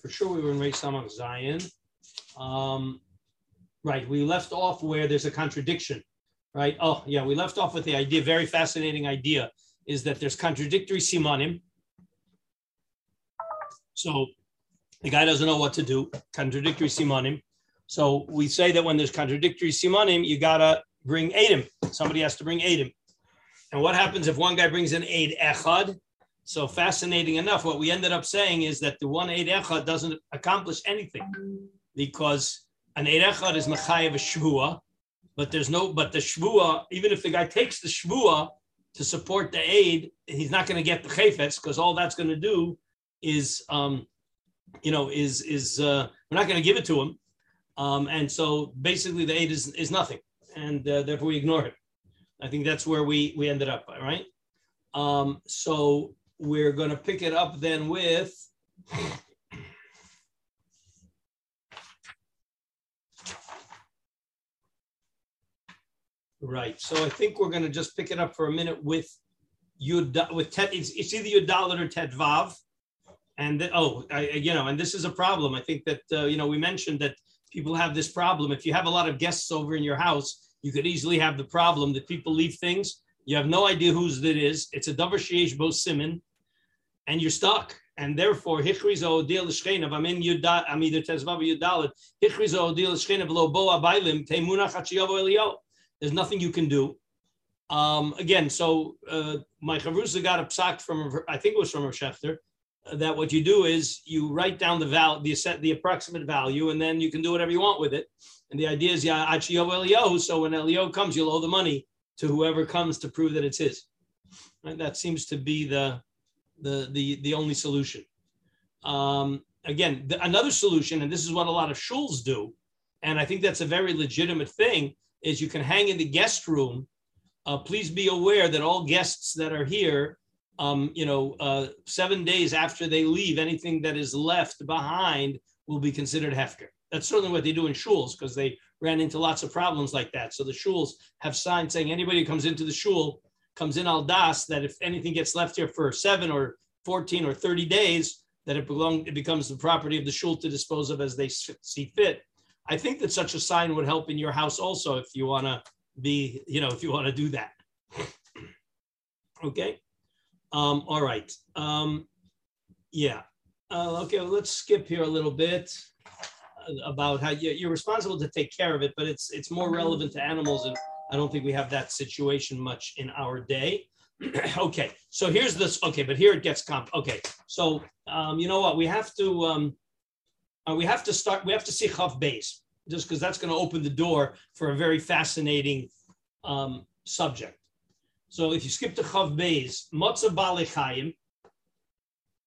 for sure we were in Samach Zayin. Um, right, we left off where there's a contradiction, right? Oh, yeah, we left off with the idea, very fascinating idea, is that there's contradictory simanim. So the guy doesn't know what to do, contradictory simanim. So we say that when there's contradictory simanim, you gotta bring Adim. Somebody has to bring Adim. And what happens if one guy brings an aid echad? So fascinating enough, what we ended up saying is that the one aid echad doesn't accomplish anything because an aid echad is mechayev a shvua, but there's no, but the shvua, even if the guy takes the shvua to support the aid, he's not going to get the chayfetz because all that's going to do is, um, you know, is is uh, we're not going to give it to him, um, and so basically the aid is is nothing, and uh, therefore we ignore it. I think that's where we we ended up, right? Um, so we're going to pick it up then with. Right. So I think we're going to just pick it up for a minute with Yud with Tet. It's, it's either Yudalit or Tet Vav. And then, oh, I, you know, and this is a problem. I think that uh, you know we mentioned that people have this problem. If you have a lot of guests over in your house, you could easily have the problem that people leave things. You have no idea whose it is. It's a davar sheish bo simon, and you're stuck. And therefore, hichrizo odil l'shchein of amin yudat amidah tezvav yudalit hichrizo odil l'shchein of lo bo chachiyavo elio. There's nothing you can do. Um, again, so uh, my chavrusa got a psak from I think it was from a Schechter that what you do is you write down the val the the approximate value, and then you can do whatever you want with it. And the idea is, yeah, Elio. So when Elio comes, you'll owe the money to whoever comes to prove that it's his. Right? That seems to be the the the the only solution. Um, again, the, another solution, and this is what a lot of shuls do, and I think that's a very legitimate thing, is you can hang in the guest room. Uh, please be aware that all guests that are here um, you know, uh, seven days after they leave, anything that is left behind will be considered hefker. That's certainly what they do in shuls because they ran into lots of problems like that. So the shuls have signs saying anybody who comes into the shul comes in al das that if anything gets left here for seven or 14 or 30 days, that it belong it becomes the property of the shul to dispose of as they see fit. I think that such a sign would help in your house also if you want to be, you know, if you want to do that. okay. Um, all right. Um, yeah. Uh, okay, well, let's skip here a little bit about how you, are responsible to take care of it, but it's it's more relevant to animals, and I don't think we have that situation much in our day. okay, so here's this. Okay, but here it gets comp. Okay, so um, you know what? We have to um, uh, we have to start. We have to see Chav base just because that's going to open the door for a very fascinating um, subject. So if you skip to Chav base, Matzah Balechayim,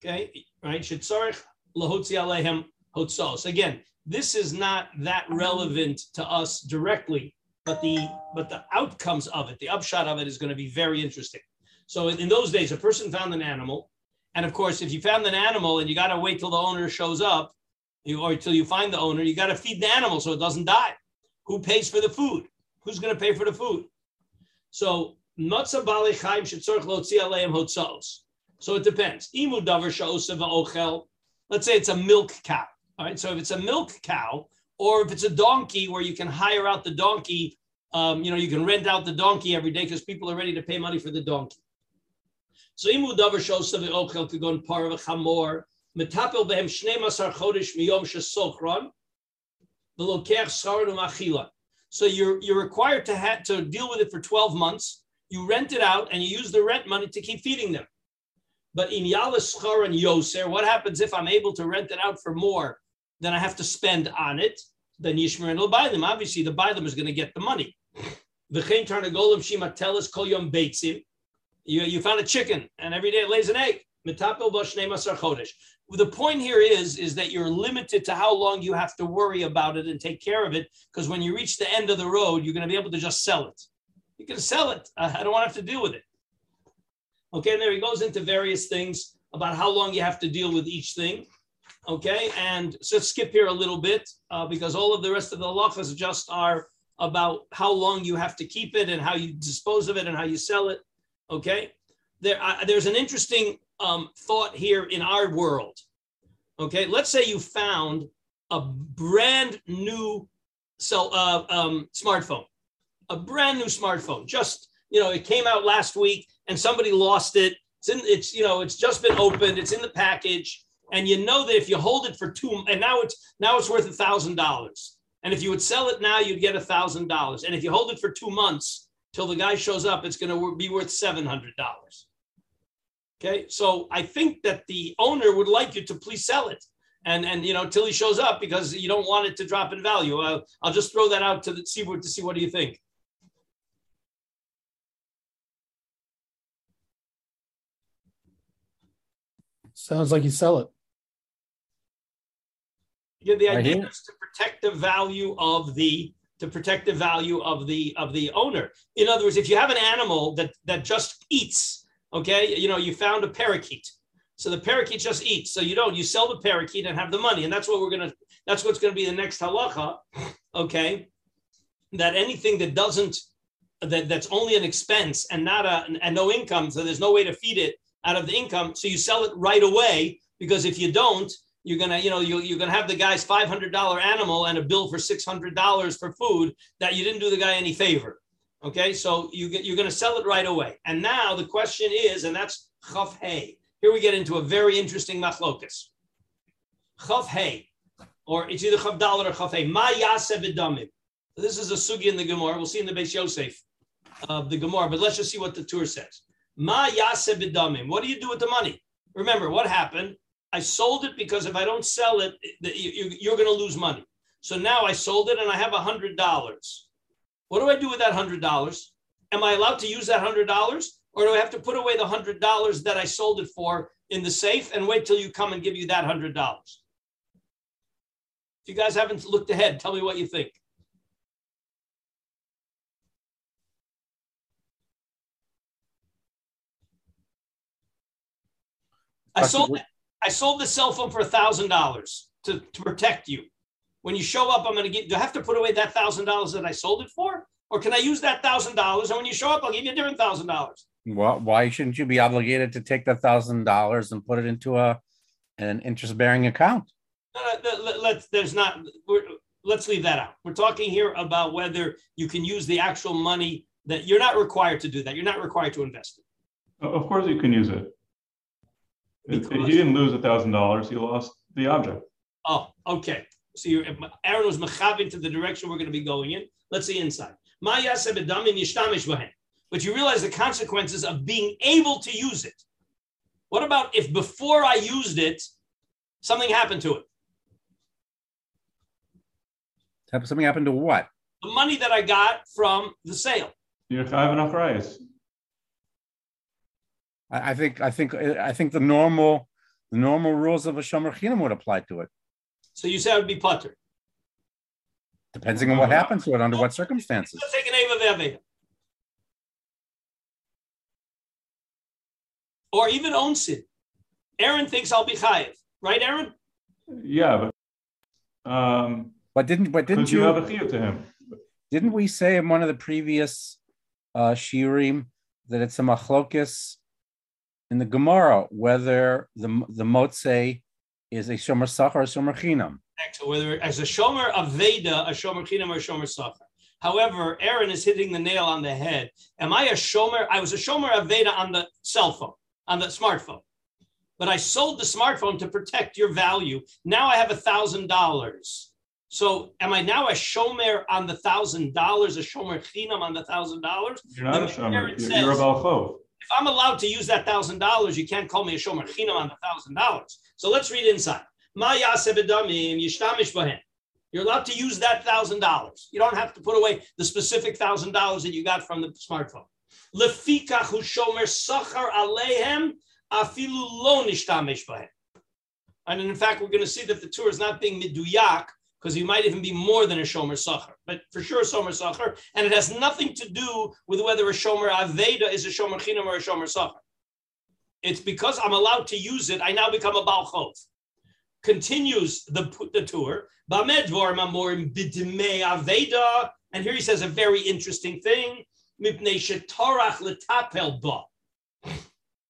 okay, right? Shetzarich lahotzi alehem hotzos. Again, this is not that relevant to us directly, but the but the outcomes of it, the upshot of it, is going to be very interesting. So in those days, a person found an animal, and of course, if you found an animal and you got to wait till the owner shows up, you, or till you find the owner, you got to feed the animal so it doesn't die. Who pays for the food? Who's going to pay for the food? So matzah bali chaim shetzorch. So it depends. Let's say it's a milk cow. All right. So if it's a milk cow, or if it's a donkey where you can hire out the donkey, um, you know, you can rent out the donkey every day because people are ready to pay money for the donkey. So imu davar shows ochel in par of a chamor. Metapel behem shnei masar chodesh miyom shesochron. V'lokech saradum achila. So you're you're required to have to deal with it for 12 months. You rent it out and you use the rent money to keep feeding them. But in Yalis and Yoser, what happens if I'm able to rent it out for more than I have to spend on it? Then Yishmer will buy them. Obviously, the buy them is going to get the money. You, you found a chicken and every day it lays an egg. The point here is, is that you're limited to how long you have to worry about it and take care of it. Because when you reach the end of the road, you're going to be able to just sell it. You can sell it. I don't want to have to deal with it. Okay, and there he goes into various things about how long you have to deal with each thing. Okay, and so let's skip here a little bit uh, because all of the rest of the halachas just are about how long you have to keep it and how you dispose of it and how you sell it. Okay, there uh, there's an interesting um, thought here in our world. Okay, let's say you found a brand new cell uh, um, smartphone, a brand new smartphone. Just you know, it came out last week and somebody lost it. It's in, it's you know, it's just been opened. It's in the package, and you know that if you hold it for two, and now it's now it's worth a thousand dollars. And if you would sell it now, you'd get a thousand dollars. And if you hold it for two months till the guy shows up, it's going to be worth seven hundred dollars. Okay, so I think that the owner would like you to please sell it, and and you know till he shows up because you don't want it to drop in value. I'll, I'll just throw that out to the, see what to see what do you think. Sounds like you sell it. Yeah, the idea is to protect the value of the to protect the value of the of the owner. In other words, if you have an animal that that just eats Okay, you know, you found a parakeet. So the parakeet just eats. So you don't, you sell the parakeet and have the money. And that's what we're gonna, that's what's gonna be the next halacha. Okay. That anything that doesn't, that, that's only an expense and not a and no income, so there's no way to feed it out of the income. So you sell it right away because if you don't, you're gonna, you know, you, you're gonna have the guy's five hundred dollar animal and a bill for six hundred dollars for food that you didn't do the guy any favor. Okay, so you get, you're to sell it right away. And now the question is, and that's chaf hey. Here we get into a very interesting machlokas. Chaf hey, or it's either chaf dal or chaf hey. Ma yaseh. This is a sugi in the Gemara. We'll see in the Beis Yosef of the Gemara, but let's just see what the Tur says. Ma yaseh b'damim. What do you do with the money? Remember what happened. I sold it because if I don't sell it, you're going to lose money. So now I sold it and I have a hundred dollars. What do I do with that hundred dollars? Am I allowed to use that hundred dollars, or do I have to put away the hundred dollars that I sold it for in the safe and wait till you come and give you that hundred dollars? If you guys haven't looked ahead, tell me what you think. I sold I sold the cell phone for a thousand dollars to protect you when you show up, I'm going to get, do I have to put away that thousand dollars that I sold it for? Or can I use that thousand dollars? And when you show up, I'll give you a different thousand dollars. Well, why shouldn't you be obligated to take the thousand dollars and put it into a an interest bearing account? Uh, let's there's not let's leave that out. We're talking here about whether you can use the actual money that you're not required to do that. You're not required to invest it. Of course, you can use it. Because... He didn't lose a thousand dollars; he lost the object. Oh, okay. So you're, Aaron was mechavin to the direction we're going to be going in. Let's see inside. But you realize the consequences of being able to use it. What about if before I used it, something happened to it? Something happened to what? The money that I got from the sale. You're chayav I think I think I think the normal the normal rules of a shomer chinam would apply to it. So you say it would be putter. Depending on what happens to it, under what circumstances. Let's take an Ava Or even Onsid. Aaron thinks I'll be chayiv, right, Aaron? Yeah, but um, but didn't but didn't you, you have a chiyuv to him? Didn't we say in one of the previous uh, shirim that it's a machlokis in the Gemara whether the the motze is a shomer sachar or shomer chinam. Whether as a shomer of Veda, a shomer chinam or a shomer sachar. However, Aaron is hitting the nail on the head. Am I a shomer? I was a shomer of Veda on the cell phone, on the smartphone. But I sold the smartphone to protect your value. Now I have a thousand dollars. So am I now a shomer on the thousand dollars, a shomer chinam on the thousand dollars? You're not a shomer. You're, says, you're a balchov. If I'm allowed to use that thousand dollars, you can't call me a shomer chinam on the thousand dollars. So let's read inside. You're allowed to use that thousand dollars. You don't have to put away the specific thousand dollars that you got from the smartphone. And in fact, we're going to see that the Tur is not being miduyak because he might even be more than a shomer sacher, but for sure a shomer sacher, and it has nothing to do with whether a shomer aveda is a shomer chinam or a shomer sacher. It's because I'm allowed to use it, I now become a Baal Balchov. Continues the, the Tur. Bamedvar Mamorim Bidime Aveda. And here he says a very interesting thing. Torach Letapel Ba.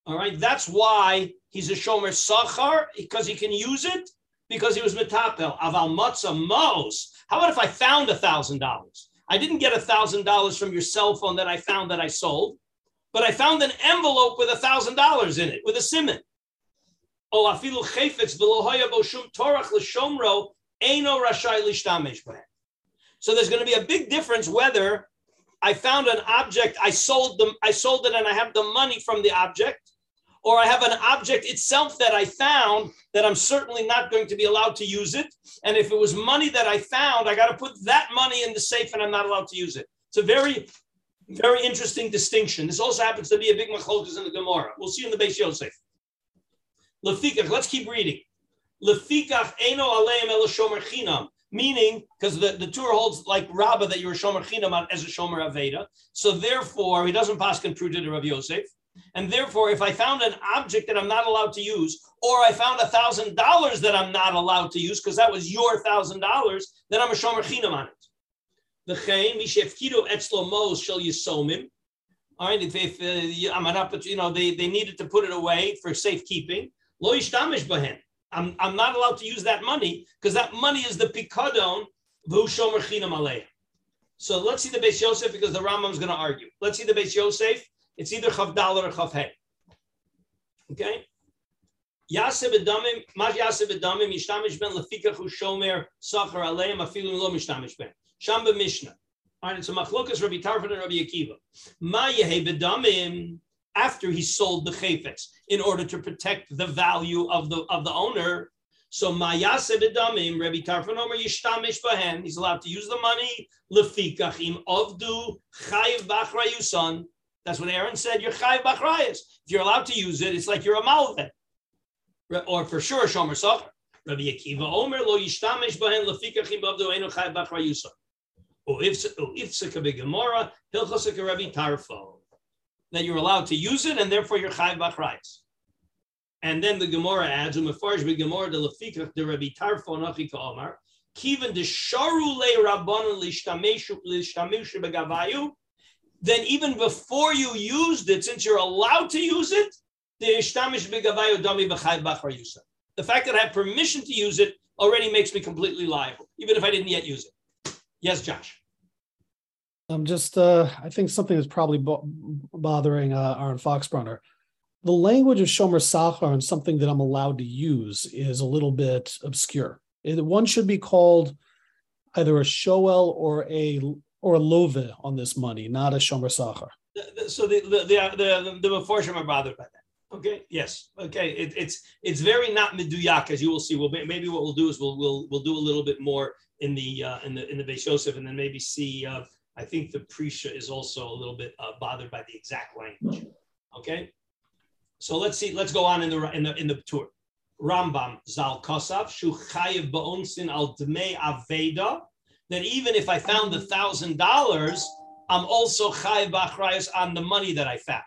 All right, that's why he's a shomer sachar because he can use it because he was metapel. Aval mos. How about if I found a thousand dollars? I didn't get a thousand dollars from your cell phone that I found that I sold, but I found an envelope with a thousand dollars in it with a simon. Oh, afilu chayfetz v'lohoya torach l'shomro eino rashai lishtamish So there's going to be a big difference whether I found an object, I sold them, I sold it, and I have the money from the object, or I have an object itself that I found that I'm certainly not going to be allowed to use it. And if it was money that I found, I got to put that money in the safe and I'm not allowed to use it. It's a very, very interesting distinction. This also happens to be a big machlokas in the Gemara. We'll see in the Beis Yosef. Lefikach, let's keep reading. Lefikach eno aleim el shomer chinam. Meaning, because the, the Tur holds like Rabbah that you're a shomer chinam as a shomer aveda. So therefore, he doesn't pass prove to Rav Yosef. And therefore, if I found an object that I'm not allowed to use, or I found a thousand dollars that I'm not allowed to use because that was your thousand dollars, then I'm a shomer chinam on it. The chain mishefkido etzlo mos shall yisomim. All right, if, if uh, I'm not, you know, they, they needed to put it away for safekeeping. Lo yishtamish bahen. I'm, I'm not allowed to use that money because that money is the pikadon v'hu shomer chinam aleih. So let's see the Beis Yosef because the Rambam is going to argue. Let's see the Beis Yosef it's either Chavdal or Chavhe. Okay? Yaseh bedamim, maj yaseh bedamim, yishtamish ben lefikach shomer sachar aleim afilu lo mishtamish ben. Sham Mishnah. All right, a machlokas Rabbi Tarfon and Rabbi Akiva. Ma yehe bedamim, after he sold the chayfetz in order to protect the value of the of the owner. So mayase bedamim, Rabbi Tarfon Omer yishtamish bahen. He's allowed to use the money lefikach im avdu chayiv bachrayusan that's what Aaron said. You're chayv bachrayas. If you're allowed to use it, it's like you're a malvin. Or for sure, shomer sacher. Rabbi Akiva Omer lo yishtamish bahen lefikach im avdu enu chayv bachrayusan. Gemara, Rabbi Tarfon. That you're allowed to use it, and therefore you're chayv bachrayas. And then the Gemara adds, "Umefarsh beGemara de lefikach de Rabbi Tarfon nachi ka'omar." Kiven de sharu le rabbanon lishtamishu begavayu. Then even before you used it, since you're allowed to use it, the fact that I have permission to use it already makes me completely liable, even if I didn't yet use it. Yes, Josh. I'm just, uh, I think something is probably bo- bothering uh, Aaron Foxbrunner. The language of Shomer Sachar and something that I'm allowed to use is a little bit obscure. One should be called either a Shoel or a or a love on this money, not a Shomer Sachar. So the the the the, the, are bothered by that. Okay. Yes. Okay. It, it's it's very not meduyak as you will see. Well, maybe what we'll do is we'll we'll we'll do a little bit more in the uh, in the in the Beis Yosef, and then maybe see. Uh, I think the Prisha is also a little bit uh, bothered by the exact language. Okay. So let's see. Let's go on in the in the in the Tur. Rambam Zal Kosav Shu Chayev Ba'onsin Al Dmei Aveda. That even if I found the thousand dollars, I'm also Chayev Ba'achrayas on the money that I found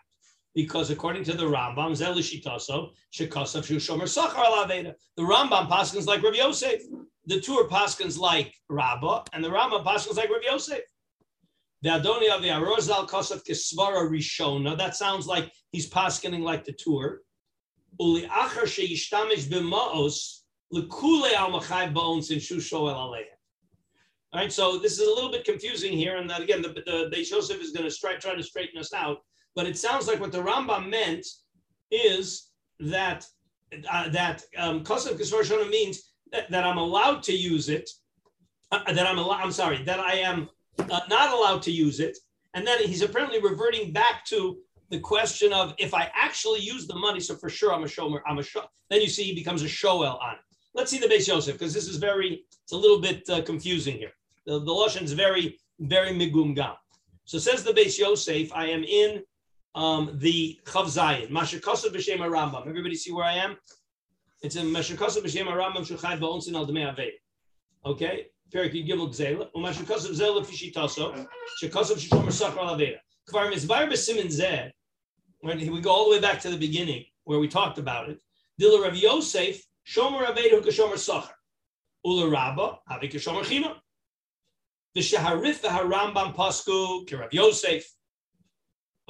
because according to the Rambam, Zelishitaso, Shekasav Shushomer Sachar Alaveda. The Rambam paskins like Rav Yosef. The Tur paskins like Rabbah, and the Rambam paskins like Rav Yosef. The Adoni of the Arozal Kosav Kisvara Rishona. That sounds like he's paskining like the Tur. Uli Achar Sheyishtamish B'Maos Lekule Al Machayv Ba'ons in Shusho El Aleha. Right, so this is a little bit confusing here, and again, the, the, the Joseph is going to try to straighten us out. But it sounds like what the Rambam meant is that uh, that um, Kosev Kisvar means that, that, I'm allowed to use it, uh, that I'm allowed, I'm sorry, that I am uh, not allowed to use it. And then he's apparently reverting back to the question of if I actually use the money, so for sure I'm a shomer, I'm a show. Then you see he becomes a shoel on it. Let's see the Beis Yosef because this is very, it's a little bit uh, confusing here. The, the Lashon is very, very migum gam. So says the Beis Yosef, I am in um, the Chav Zayin, Mashakasav b'Shem Rambam. Everybody see where I am? It's in Mashakasav b'Shem Rambam Shulchan Ba'onsin Al Dmei Avei. Okay, Perik Gimel Gzela. Umashakasav Zela Fishitaso. Shakasav Shishomer Sakra Laveda. Kvar Mizvar B'Simin Zeh. When we go all the way back to the beginning where we talked about it. Dila Rav Yosef Shomer Aveda Kashomer Sachar. Ula Rabba Havi Kashomer. The Shaharif the Harambam Pasku Kirav Yosef.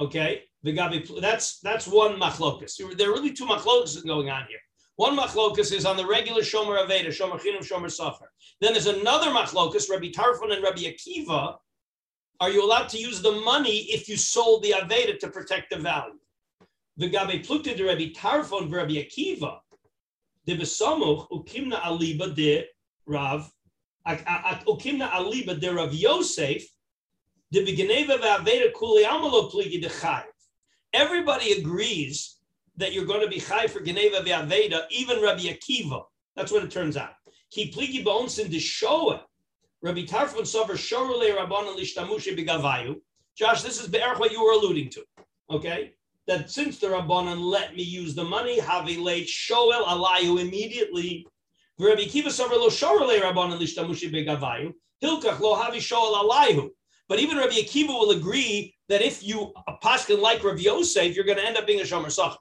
Okay, that's that's one machlokus. There are really two machlokus going on here. One machlokus is on the regular Shomer Aveda, Shomer Chinam, Shomer Safar. Then there's another machlokus, Rabbi Tarfon and Rabbi Akiva. Are you allowed to use the money if you sold the Aveda to protect the value? The Vigabe plukte de Rabbi Tarfon, Rabbi Akiva. De besamuch ukimna aliba de Rav. Ukimna aliba de Rav Yosef. De begeneva ve'aveda kuli amalo pligi de. Everybody agrees that you're going to be chai for Geneva ve'aveda, even Rabbi Akiva. That's what it turns out. Ki pligi ba'onsin deshoa. Rabbi Tarfon sover shorule rabbanon lishtamushe begavayu. Josh, this is be'erch what you were alluding to. Okay? That since the rabbanon let me use the money, havi late shoel alayu immediately. Rabbi Akiva sover lo shorule rabbanon lishtamushe begavayu. Hilkach lo havi shoel alayu. But even Rabbi Akiva will agree that if you a paskin like Rabbi Yosef, you're going to end up being a shomer sachar.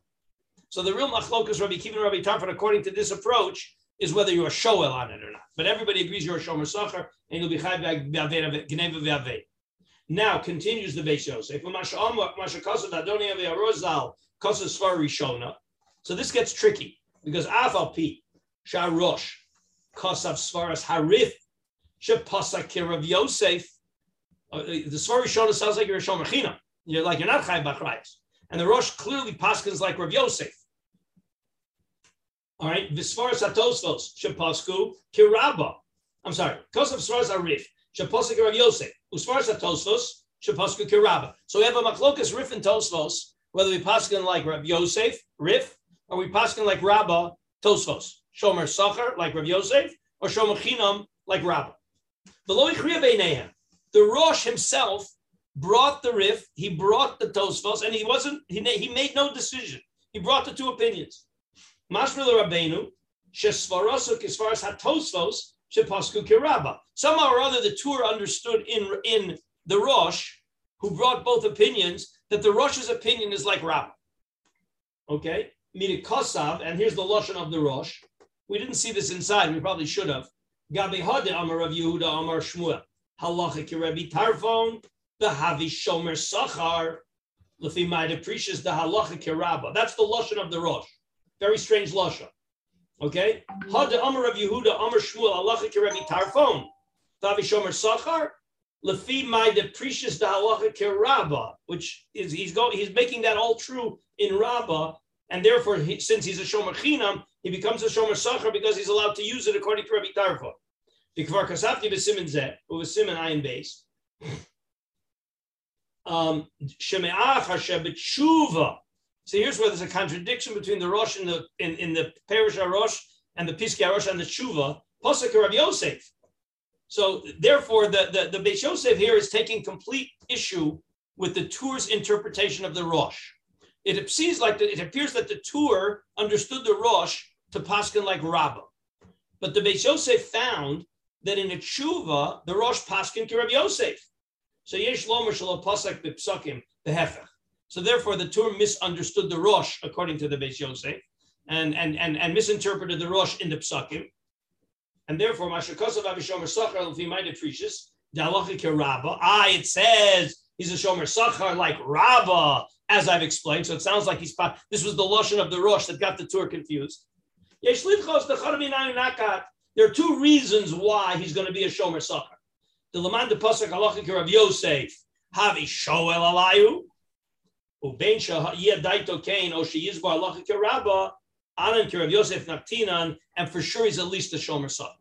So the real machlokas Rabbi Kiva and Rabbi Tarfon, according to this approach, is whether you're a shoel on it or not. But everybody agrees you're a shomer sacher and you'll be chayv gneva ve'avei. Now continues the Beis Yosef. So this gets tricky because afal pi sharosh kosav svaras harif shepasak kirav Yosef. Uh, the Svar Rishona sounds like you're a shomer china. You're like you're not chayv b'chrayis. And the Rosh clearly paskins like Rav Yosef. All right, Visvaras Atosvos, Shapasku, Kiraba. I'm sorry, Kosav Svaras Arif, Shapasku Rav Yosef, Usvaras Atosvos, Shapasku Kiraba. So we have a Machlokas Rif and Tosvos, whether we paskin like Rav Yosef, Rif, or we paskin like Rabba, Tosvos. Shomer Sachar, like Rav Yosef, or Shomer Chinam, like Rabba. The Rosh himself brought the Rif, he brought the Tosfos, and he wasn't, he, he made no decision. He brought the two opinions. Mashmil Rabbeinu, Shesvarosu Kisvaras Hatosfos, Shepasku Kiraba. Somehow or other, the Tur understood in, in the Rosh, who brought both opinions, that the Rosh's opinion is like Rabba. Okay? Midi Kosav, and here's the Lashon of the Rosh. We didn't see this inside, we probably should have. Gabi Hade Amar of Yehuda Amar Shmuel. Halacha Kirebi Tarfon, the Havi Shomer Sachar, Lefi Maida Precious, the Halacha Kiraba. That's the Lashon of the Rosh. Very strange Lashon. Okay? Hada Amar of Yehuda, Amar Shmuel, Halacha Kirebi Tarfon, the Havi Shomer Sachar, Lefi Maida Precious, the Halacha Kiraba, which is, he's going, he's making that all true in Rabbah, and therefore, he, since he's a Shomer Chinam, he becomes a Shomer Sachar because he's allowed to use it according to Rabbi Tarfon. Bikvar Kasafti B'Simin Zeh, U'V'Simin Ayin Base um, so here's where there's a contradiction between the Rosh and the in, in the Parish Rosh and the Piskei Rosh and the Tshuva, Pasuk Rav Yosef. So therefore, the, the, the Yosef here is taking complete issue with the Tur's interpretation of the Rosh. It like the, it appears that the Tur understood the Rosh to Paskin like Rabbah. But the Beis Yosef found that in a Tshuva, the Rosh Paskin to Rav Yosef. So yesh lomer shalom pasak b'psakim behefech. So therefore, the Tur misunderstood the Rosh according to the Beis Yosef, and and and and misinterpreted the Rosh in the psakim, and therefore mashakasav avishomer sachar l'fi minded precious dalachi Rabba. Ah, it says he's a shomer sachar like Rabba, as I've explained. So it sounds like he's this was the lashon of the Rosh that got the Tur confused. There are two reasons why he's going to be a shomer sachar the Laman de Pasuk Halachic Rav Yosef, Havi Shoel Alayu, Ubein Shahiyah Daito Kain, O Sheyizbo Halachic Rabba, Anan Rav Yosef Naktinan, and for sure he's at least a Shomer Satan.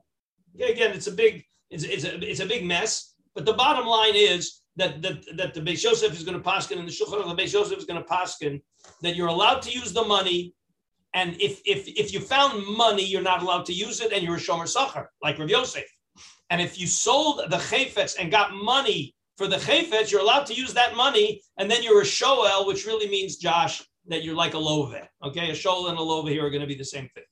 Okay, again, it's a big, it's, it's, a, it's a big mess, but the bottom line is that, that, that the Beis Yosef is going to paskin and the Shulchan of the Beis Yosef is going to paskin that you're allowed to use the money and if, if, if you found money, you're not allowed to use it, and you're a shomer sacher, like Rav Yosef. And if you sold the chayfetz and got money for the chayfetz, you're allowed to use that money, and then you're a shoel, which really means, Josh, that you're like a love. Okay, a shoel and a love here are going to be the same thing.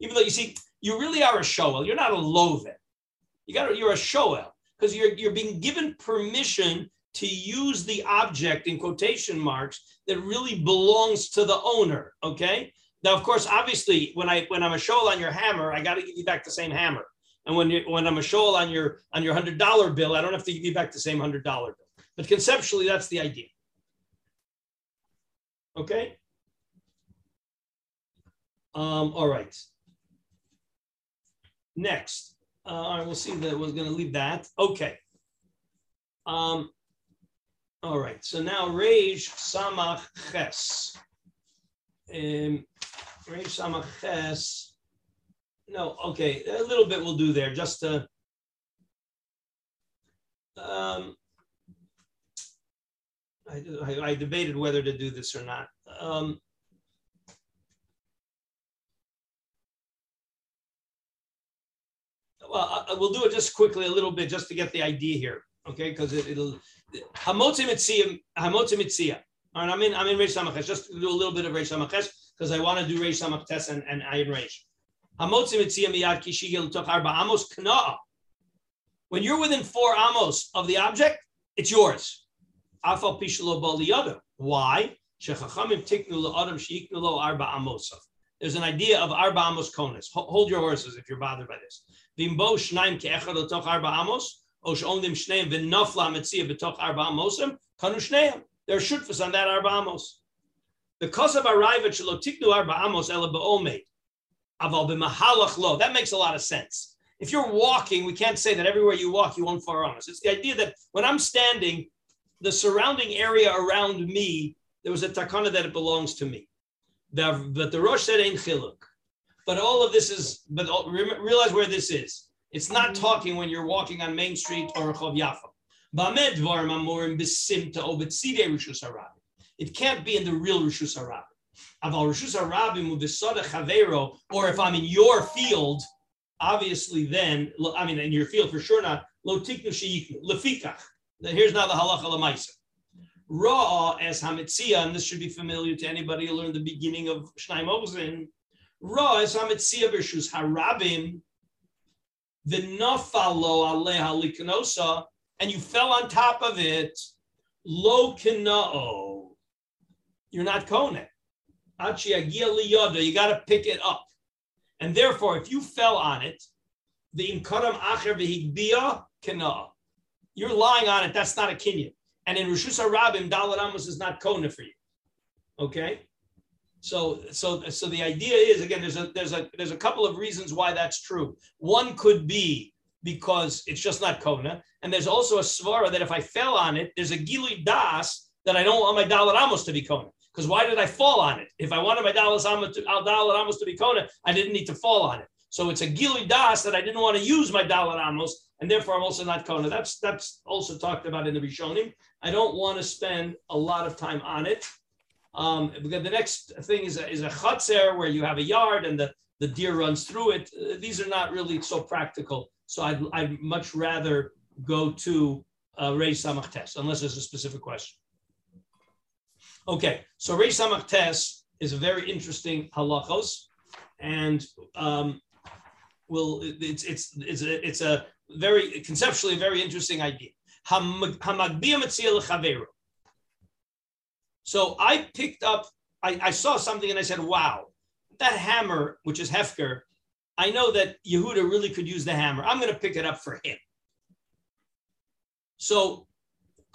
Even though you see, you really are a shoel. You're not a love. You got you're a shoel because you're you're being given permission to use the object in quotation marks that really belongs to the owner. Okay. Now, of course, obviously, when I when I'm a shoel on your hammer, I got to give you back the same hammer. And when you when I'm a shoal on your on your hundred dollar bill, I don't have to give you back the same hundred dollar bill. But conceptually, that's the idea. Okay. Um, all right. Next, uh, all right, we'll see that we're going to leave that. Okay. Um, all right. So now Reish Samach Ches. Um, No, okay, a little bit we'll do there just to. Um, I, I, I debated whether to do this or not. Um, well, I, we'll do it just quickly a little bit just to get the idea here, okay? Because it, will hamotzi mitzia, hamotzi mitzia. All right, I'm in I'm in Reish Samaches. Just do a little bit of Reish because I want to do Reish Samachtes and and Ayin Reish. When you're within four amos of the object, it's yours. Why? There's an idea of arba amos konas. Hold your horses if you're bothered by this. There are shutfas on that arba amos. The cause of arrival shelo tiknu arba amos ela ba'omed, aval b'mahalach lo. That makes a lot of sense. If you're walking, we can't say that everywhere you walk, you won't own four amos. It's the idea that when I'm standing, the surrounding area around me, there was a takana that it belongs to me. But the Rosh said, ain't chiluk. But all of this is, but realize where this is. It's not talking when you're walking on Main Street or Rehov Yafa. It can't be in the real Rishus Harabim. Or if I'm in your field, obviously then, I mean, in your field for sure not, lo tiknu lefikach. Here's now the halacha lemaisa. Ra as hamitzia, and this should be familiar to anybody who learned the beginning of Shnaim Ochazin. Ra es hamitzia b'shus harabim v'nafalo aleha liknosa, and you fell on top of it. Lo kinao, you're not agia you got to pick it up, and therefore, if you fell on it, the inkaram acher v'higbia kinaa, you're lying on it. That's not a kinyan. And in Rishus Harabim, Dalit Amos is not kona for you. Okay. So, so, so the idea is again, there's a there's a there's a couple of reasons why that's true. One could be because it's just not kona, and there's also a svara that if I fell on it, there's a gili das that I don't want my dalat amos to be kona. Because why did I fall on it? If I wanted my dalat amos to, dalat amos to be kona, I didn't need to fall on it. So it's a gili das that I didn't want to use my dalat amos, and therefore I'm also not kona. That's that's also talked about in the Rishonim. I don't want to spend a lot of time on it. Um, because the next thing is a, is a chutzer where you have a yard and the, the deer runs through it. Uh, these are not really so practical. So I'd, I'd much rather go to uh, Rei Samach unless there's a specific question. Okay, so Rei Samach Tes is a very interesting halachos, and um, will it's it's it's a, it's a very conceptually very interesting idea. So I picked up, I, I, saw something and I said, wow, that hammer, which is Hefker, I know that Yehuda really could use the hammer. I'm going to pick it up for him. So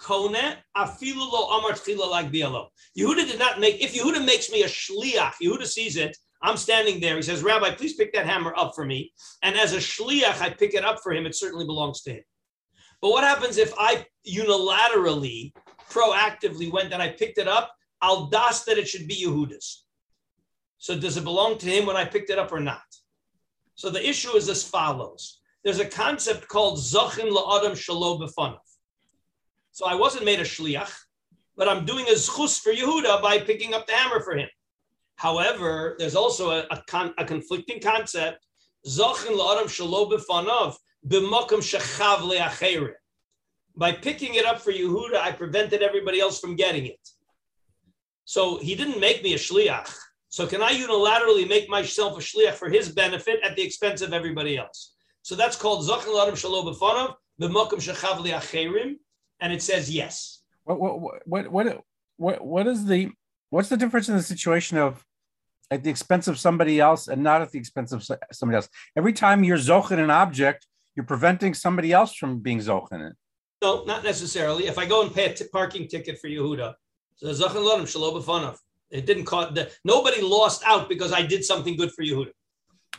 Kone afilu lo amar like bialo. Yehuda did not make. If Yehuda makes me a shliach, Yehuda sees it. I'm standing there. He says, Rabbi, please pick that hammer up for me. And as a shliach, I pick it up for him. It certainly belongs to him. But what happens if I unilaterally, proactively went and I picked it up? I'll das that it should be Yehuda's. So does it belong to him when I picked it up or not? So the issue is as follows. There's a concept called Zachin la'adam shalo b'fanav. So I wasn't made a shliach, but I'm doing a zchus for Yehuda by picking up the hammer for him. However, there's also a, a, con, a conflicting concept. Zachin la'adam b'fanav shechav. By picking it up for Yehuda, I prevented everybody else from getting it. So he didn't make me a shliach. So can I unilaterally make myself a shliach for his benefit at the expense of everybody else? So that's called zachin la'adam shalo b'fanav b'makom shechav le'acherim, and it says yes. What what what what what what is the what's the difference in the situation of at the expense of somebody else and not at the expense of somebody else? Every time you're zochin an object, you're preventing somebody else from being zochin it. No, not necessarily. If I go and pay a t- parking ticket for Yehuda, so zachin lodim shalo b'fanav. It didn't cost. The, nobody lost out because I did something good for Yehuda.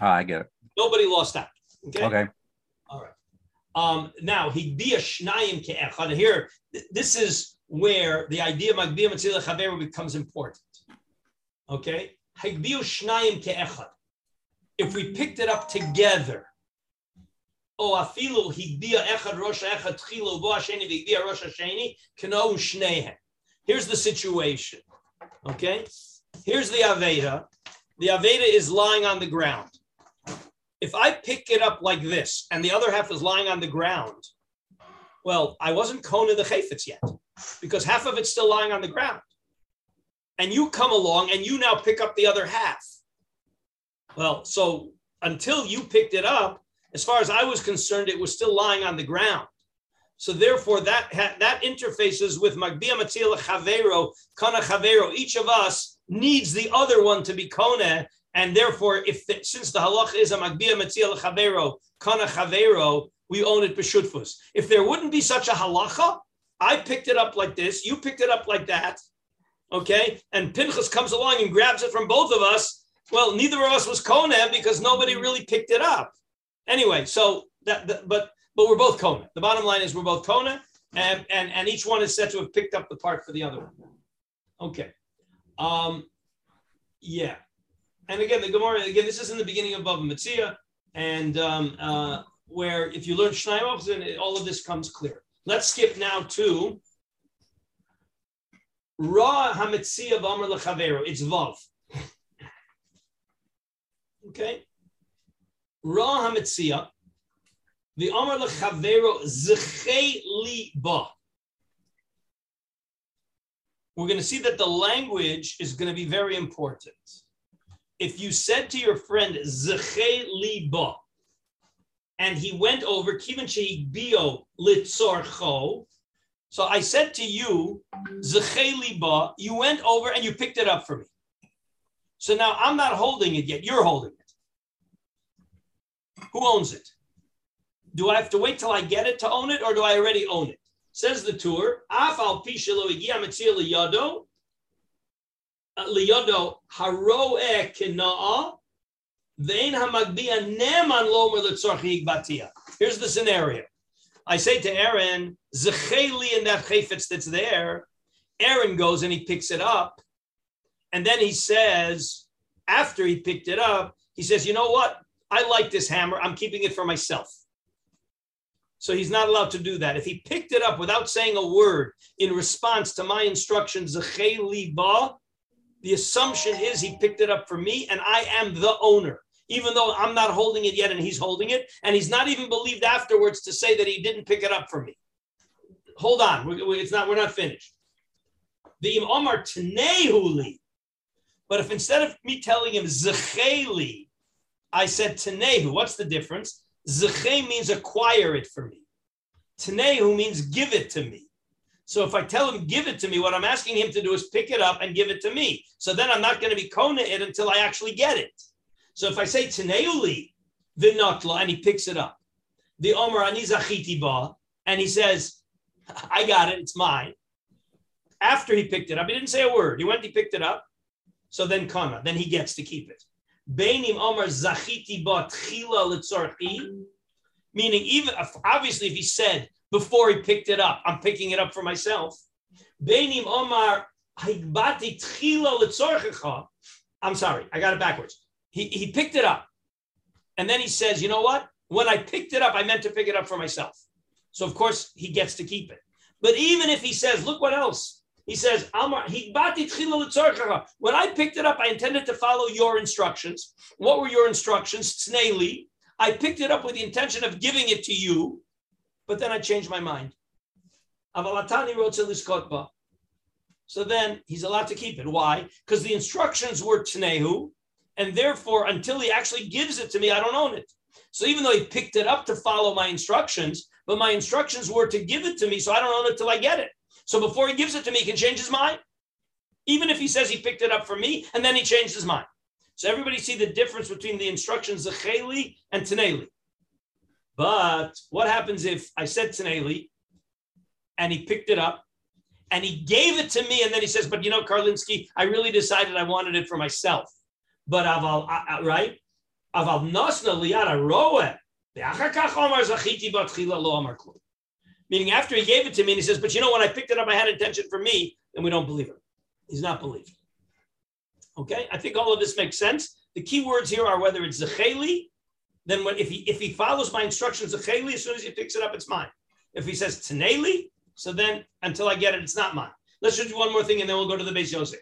Ah, I get it. Nobody lost out. Okay. Okay. Um, now a shnayim ke'echad. Here, this is where the idea of magbiyah matzila chaveru becomes important. Okay, hagbiyu shnayim ke'echad. If we picked it up together, oh afilu higbiya echad rosh echad tchilu bo hasheni v'higbiya rosh hasheni kano shneihem. Here's the situation. Okay, here's the aveda. The aveda is lying on the ground. If I pick it up like this and the other half is lying on the ground, well, I wasn't Kona the Chafetz yet because half of it's still lying on the ground. And you come along and you now pick up the other half. Well, so until you picked it up, as far as I was concerned, it was still lying on the ground. So therefore, that that interfaces with Magbia Matzila Chavero, Kana Chavero. Each of us needs the other one to be Kona, and therefore, if the, since the halach is a Magbia Matzila Chavero, Kana Chavero, we own it b'shutfus. If there wouldn't be such a halacha, I picked it up like this, you picked it up like that, okay, and Pinchas comes along and grabs it from both of us. Well, neither of us was Kona because nobody really picked it up. Anyway, so that, that but but we're both Kona. The bottom line is we're both Kona, and, and, and each one is said to have picked up the part for the other one. Okay. Um, yeah. And again, the Gemara, again, this is in the beginning of Bava Metzia, and um, uh, where if you learn Shnayim then all of this comes clear. Let's skip now to Ra Hametzia V'Amr Lechavero. It's Vav. Okay. Ra Hametzia the Amar lechavero zechei ba. We're going to see that the language is going to be very important. If you said to your friend zechei li ba, and he went over kivan bio litzorcho, so I said to you zechei li ba, you went over and you picked it up for me. So now I'm not holding it yet. You're holding it. Who owns it? do I have to wait till I get it to own it, or do I already own it? Says the Tur, Afal Pishalo Igia Liyado Haroe Kina'a, Vein Hamagbia Neman Lomer. Here's the scenario. I say to Aaron, Zecheli in that chayfetz that's there. Aaron goes and he picks it up. And then he says, after he picked it up, he says, you know what? I like this hammer. I'm keeping it for myself. So he's not allowed to do that. If he picked it up without saying a word in response to my instructions, the assumption is he picked it up for me and I am the owner, even though I'm not holding it yet and he's holding it. And he's not even believed afterwards to say that he didn't pick it up for me. Hold on, it's not, we're not finished. The Omar Tanehuli. But if instead of me telling him Zecheli, I said Tanehu, what's the difference? Zeche means acquire it for me. Tanehu means give it to me. So if I tell him give it to me, what I'm asking him to do is pick it up and give it to me. So then I'm not going to be kona it until I actually get it. So if I say Taneuli, vinotla, and he picks it up, the Omer Anizachiti ba, and he says, I got it, it's mine. After he picked it up, he didn't say a word. He went, he picked it up. So then kana, then he gets to keep it. Beinim Omar Zachiti Bat Chila Litzarchi, meaning even obviously if he said before he picked it up, I'm picking it up for myself. Omar Higbati I'm sorry, I got it backwards. He, he picked it up. And then he says, you know what? When I picked it up, I meant to pick it up for myself. So of course he gets to keep it. But even if he says, look what else? He says, When I picked it up, I intended to follow your instructions. What were your instructions? Snayly. I picked it up with the intention of giving it to you, but then I changed my mind. Avalatani wrote Kotba. So then he's allowed to keep it. Why? Because the instructions were Tnehu, and therefore, until he actually gives it to me, I don't own it. So even though he picked it up to follow my instructions, but my instructions were to give it to me, so I don't own it till I get it. So before he gives it to me, he can change his mind. Even if he says he picked it up for me and then he changed his mind. So everybody see the difference between the instructions Zecheli and Taneli. But what happens if I said Taneli and he picked it up and he gave it to me, and then he says, "But you know, Karlinsky, I really decided I wanted it for myself." But aval, uh, uh, right? Aval nosna liara roe. Meaning, after he gave it to me, and he says, "But you know, when I picked it up, I had intention for me," and we don't believe him. He's not believed. Okay, I think all of this makes sense. The key words here are whether it's zecheli, then if he if he follows my instructions zecheli, as soon as he picks it up, it's mine. If he says teneli, so then until I get it, it's not mine. Let's just do one more thing, and then we'll go to the Beis Yosef.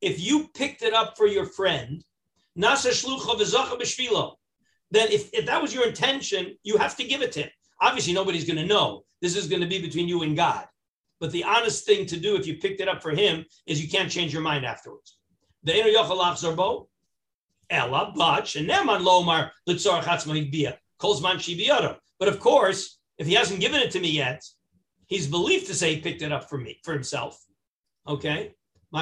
If you picked it up for your friend, then if, if that was your intention, you have to give it to him. Obviously, nobody's going to know. This is going to be between you and God. But the honest thing to do if you picked it up for him is you can't change your mind afterwards. The Ella, but Lomar But of course, if he hasn't given it to me yet, he's believed to say he picked it up for me for himself. Okay. Uh,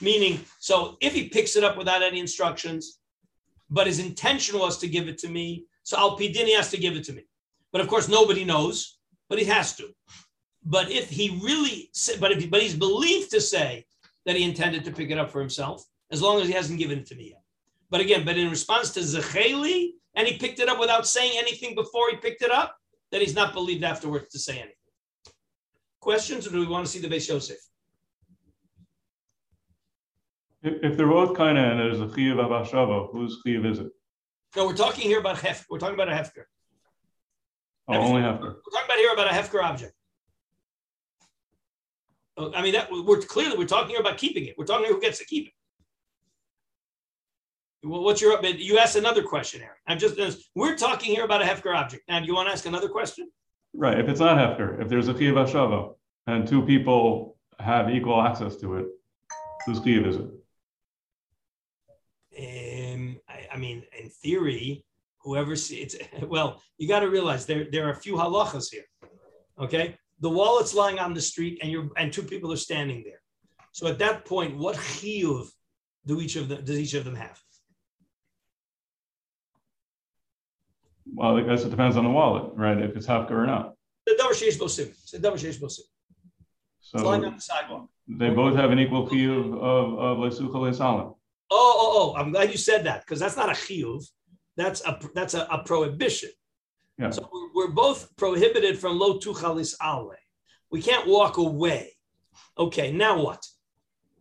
Meaning, so if he picks it up without any instructions, but his intention was to give it to me, so Al Pidin he has to give it to me. But of course, nobody knows, but he has to. But if he really, but if but he's believed to say that he intended to pick it up for himself, as long as he hasn't given it to me yet. But again, but in response to Zecheli, and he picked it up without saying anything before he picked it up, then he's not believed afterwards to say anything. Questions, or do we want to see the Beis Yosef? If, if they're both kind of and there's a chiyuv of whose chiyuv is it? No, we're talking here about hef. We're talking about a hefker. Oh, only hefker. We're talking about here about a hefker object. I mean, that we're clearly we're talking here about keeping it. We're talking here who gets to keep it. Well, what's your you asked another question, Aaron. I'm just we're talking here about a hefker object. Now, do you want to ask another question? Right. If it's not hefker, if there's a chiyuv hashava and two people have equal access to it, whose chiyuv is it? Um, I, I, mean, in theory, whoever sees it's well, you got to realize there there are a few halachas here. Okay, the wallet's lying on the street and you're and two people are standing there. So at that point, what chiyuv do each of them does each of them have? Well, I guess it depends on the wallet, right? If it's hafka or not. The davar sheish bosim. It's a davar sheish bosim. So lying on the sidewalk. They both have an equal chiyuv of of lesucha lesalim. Oh, oh, oh! I'm glad you said that because that's not a chiyuv. That's a that's a, a prohibition. Yeah. So we're both prohibited from lo tuchalis ale. We can't walk away. Okay, now what?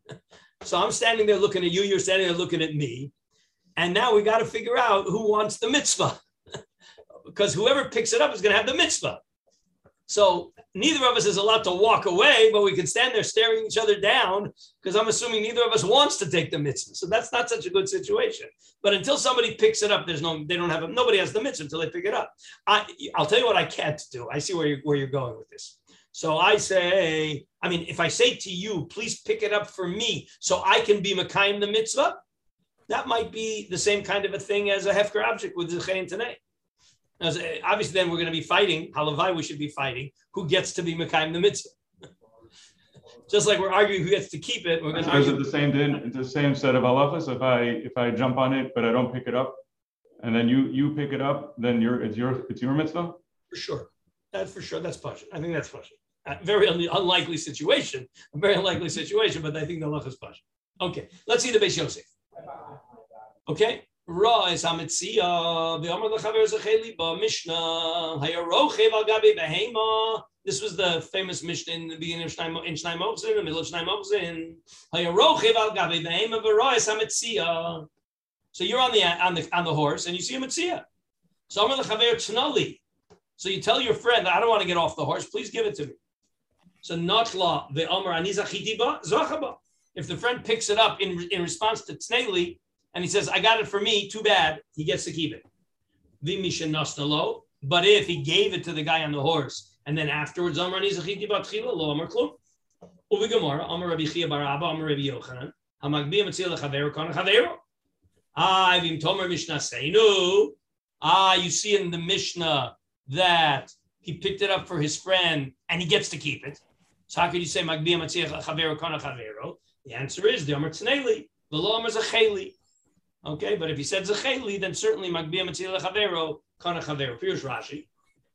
So I'm standing there looking at you, you're standing there looking at me. And now we got to figure out who wants the mitzvah. because whoever picks it up is going to have the mitzvah. So neither of us is allowed to walk away, but we can stand there staring each other down because I'm assuming neither of us wants to take the mitzvah. So that's not such a good situation. But until somebody picks it up, there's no, they don't have, a, nobody has the mitzvah until they pick it up. I, I'll tell you what I can't do. I see where you're, where you're going with this. So I say, I mean, if I say to you, please pick it up for me so I can be Makayim the mitzvah, that might be the same kind of a thing as a Hefker object with Zechayin Tanei. As, eh, obviously, then we're going to be fighting. Halavai, we should be fighting. Who gets to be Mekayim the mitzvah? Just like we're arguing who gets to keep it, we're going to argue. Is it the same din, the same set of halachas? If I if I jump on it but I don't pick it up, and then you you pick it up, then you're it's your it's your mitzvah. For sure, that's for sure. That's pashut. I think that's pashut. very un- unlikely situation, a very unlikely situation, but I think the halacha is pashut. Okay, let's see the Beis Yosef. Okay, Ra uh, is Hamitzia, V'Amar L'Chaver Zecheli Ba Mishnah, Hayarochev Behema. This was the famous Mishnah in the beginning of Shnai, in Shnaim Ochazin, in the middle of Shnaim Ochazin. Hayarochev Behema. So you're on the on the on the horse and you see a mitzia. So L'Chaver Tnali. So you tell your friend, I don't want to get off the horse, please give it to me. So Natla Ve'Amar Anizachiti Ba Zachaba. If the friend picks it up in, in response to Tneli, and he says, I got it for me, too bad, he gets to keep it. But if he gave it to the guy on the horse, and then afterwards, Amar Nizachiti Batchila, Lo Amar Klum. Ah, Mishnah. Ah, you see in the Mishnah that he picked it up for his friend and he gets to keep it. So how could you say Magbi Matzil Chavero Kana Chavero? The answer is the Amar Tzneli. The law is a cheli. Okay, but if he said zecheli, then certainly magbia matzila chavero kana chavero. Here's Rashi.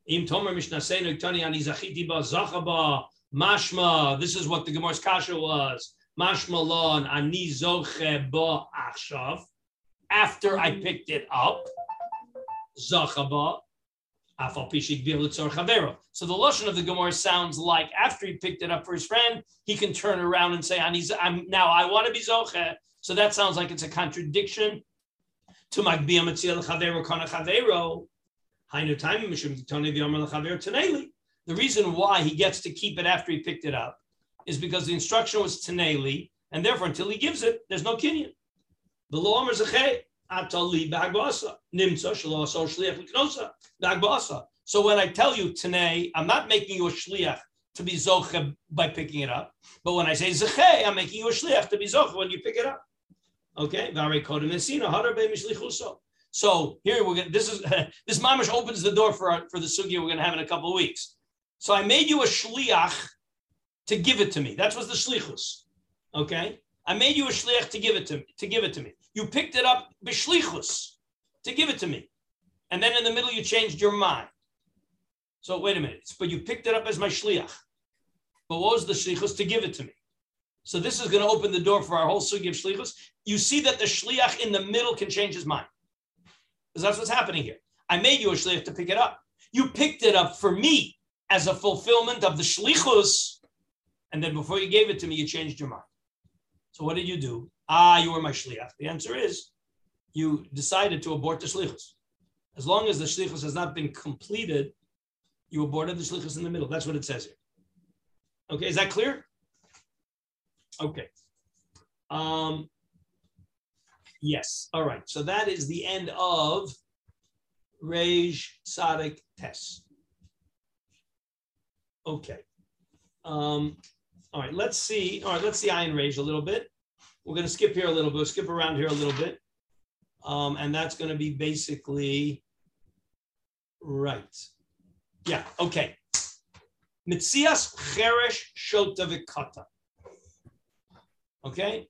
Im tomer mishnasenu tani ani zachiti ba zachaba mashma. This is what the Gemara's kasha was. Mashma lon ani zoche ba achshav. After I picked it up, zachaba so the lotion of the Gemara sounds like after he picked it up for his friend, he can turn around and say, "I'm now I want to be zoche." So that sounds like it's a contradiction to Magbia Matziel Chavero Kana Chavero. Hainu Taimim Mishum Tony V'Omer L'Chavero Taneli. The reason why he gets to keep it after he picked it up is because the instruction was Taneli, and therefore until he gives it, there's no a Atali Liknosa. Bagbasa. So when I tell you today, I'm not making you a shliach to be zoche by picking it up. But when I say zeche, I'm making you a shliach to be zoche when you pick it up. Okay, So here we're gonna. This is this mamish opens the door for our, for the sugya we're gonna have in a couple of weeks. So I made you a shliach to give it to me. That's what's the shlichus. Okay, I made you a shliach to give it to me. To give it to me. You picked it up b'shlichus to give it to me, and then in the middle you changed your mind. So wait a minute. But you picked it up as my shliach. But what was the shlichus to give it to me? So this is going to open the door for our whole sugi of shlichus. You see that the shliach in the middle can change his mind. Because that's what's happening here. I made you a shliach to pick it up. You picked it up for me as a fulfillment of the shlichus. And then before you gave it to me, you changed your mind. So what did you do? Ah, you were my shliach. The answer is you decided to abort the shlichus. As long as the shlichus has not been completed, you aborted the shlichus in the middle. That's what it says here. Okay, is that clear? Okay. Um, yes. All right. So that is the end of Rej Sadik Test. Okay. Um, all right. Let's see. All right. Let's see Iron Rage a little bit. We're going to skip here a little bit. We'll skip around here a little bit. Um, and that's going to be basically right. Yeah. Okay. Mitzias Cheresh Shota Vikata. Okay,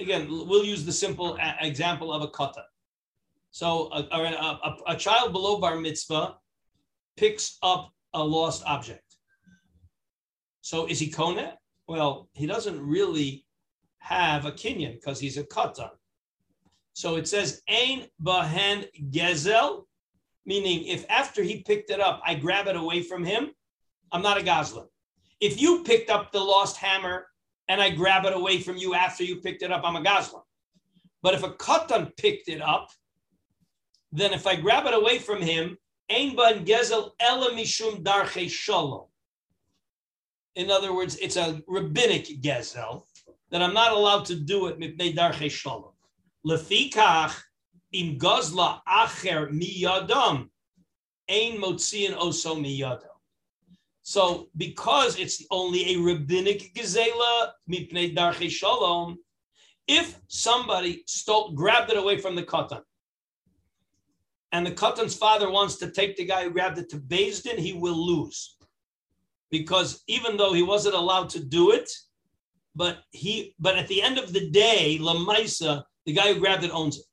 again, we'll use the simple a- example of a kata. So a, a, a, child below bar mitzvah picks up a lost object. So is he kona? Well, he doesn't really have a kinyan because he's a katan. So it says ein bahen gezel, meaning if after he picked it up, I grab it away from him, I'm not a gazlan. If you picked up the lost hammer and I grab it away from you after you picked it up, I'm a Gazlan. But if a Katan picked it up, then if I grab it away from him, Ein gezel ela mishum darche shalom. In other words, it's a rabbinic gezel that I'm not allowed to do it mipnei darche shalom. Lefikach im gazla acher miyadam ein motzian oso miyadam. So because it's only a rabbinic gezela mipnei darche shalom, if somebody stole, grabbed it away from the katan, and the katan's father wants to take the guy who grabbed it to Din, he will lose. Because even though he wasn't allowed to do it, but he but at the end of the day, Lamaisa, the guy who grabbed it owns it.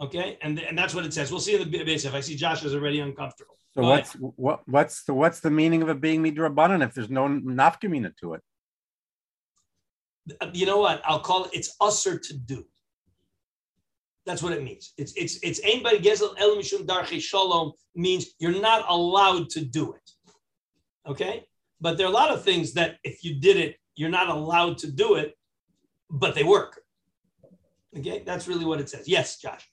Okay, and, and that's what it says. We'll see in the base. If I see Josh is already uncomfortable. So Go what's what what's the what's the meaning of it being midrabanan if there's no nafkamina to it? You know what? I'll call it. It's assur to do. That's what it means. It's it's it's anybody gezel el mishum darche shalom means you're not allowed to do it. Okay, but there are a lot of things that if you did it, you're not allowed to do it, but they work. Okay, that's really what it says. Yes, Josh.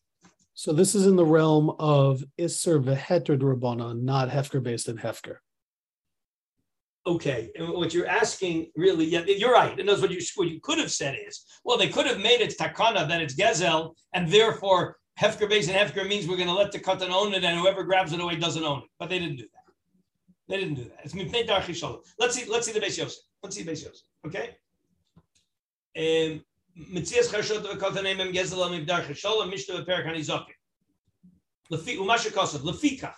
So this is in the realm of Isser Veheter Rabbana, not Hefker beis din Hefker. Okay, and what you're asking really, yeah, you're right. And that's what you what you could have said is, well, they could have made it takana, then it's gezel, and therefore Hefker beis din Hefker means we're going to let the katan own it, and whoever grabs it away doesn't own it. But they didn't do that. They didn't do that. It's mipnei darchi Let's see. Let's see the Beis Yosef. Let's see Beis Yosef. Okay. Um, Mitzias Chashot v'Kotanem Em Gezel Am Ibdar Chasholem Mishta v'Perak Hanizokim. Lefi Umasha Kosav Lefikach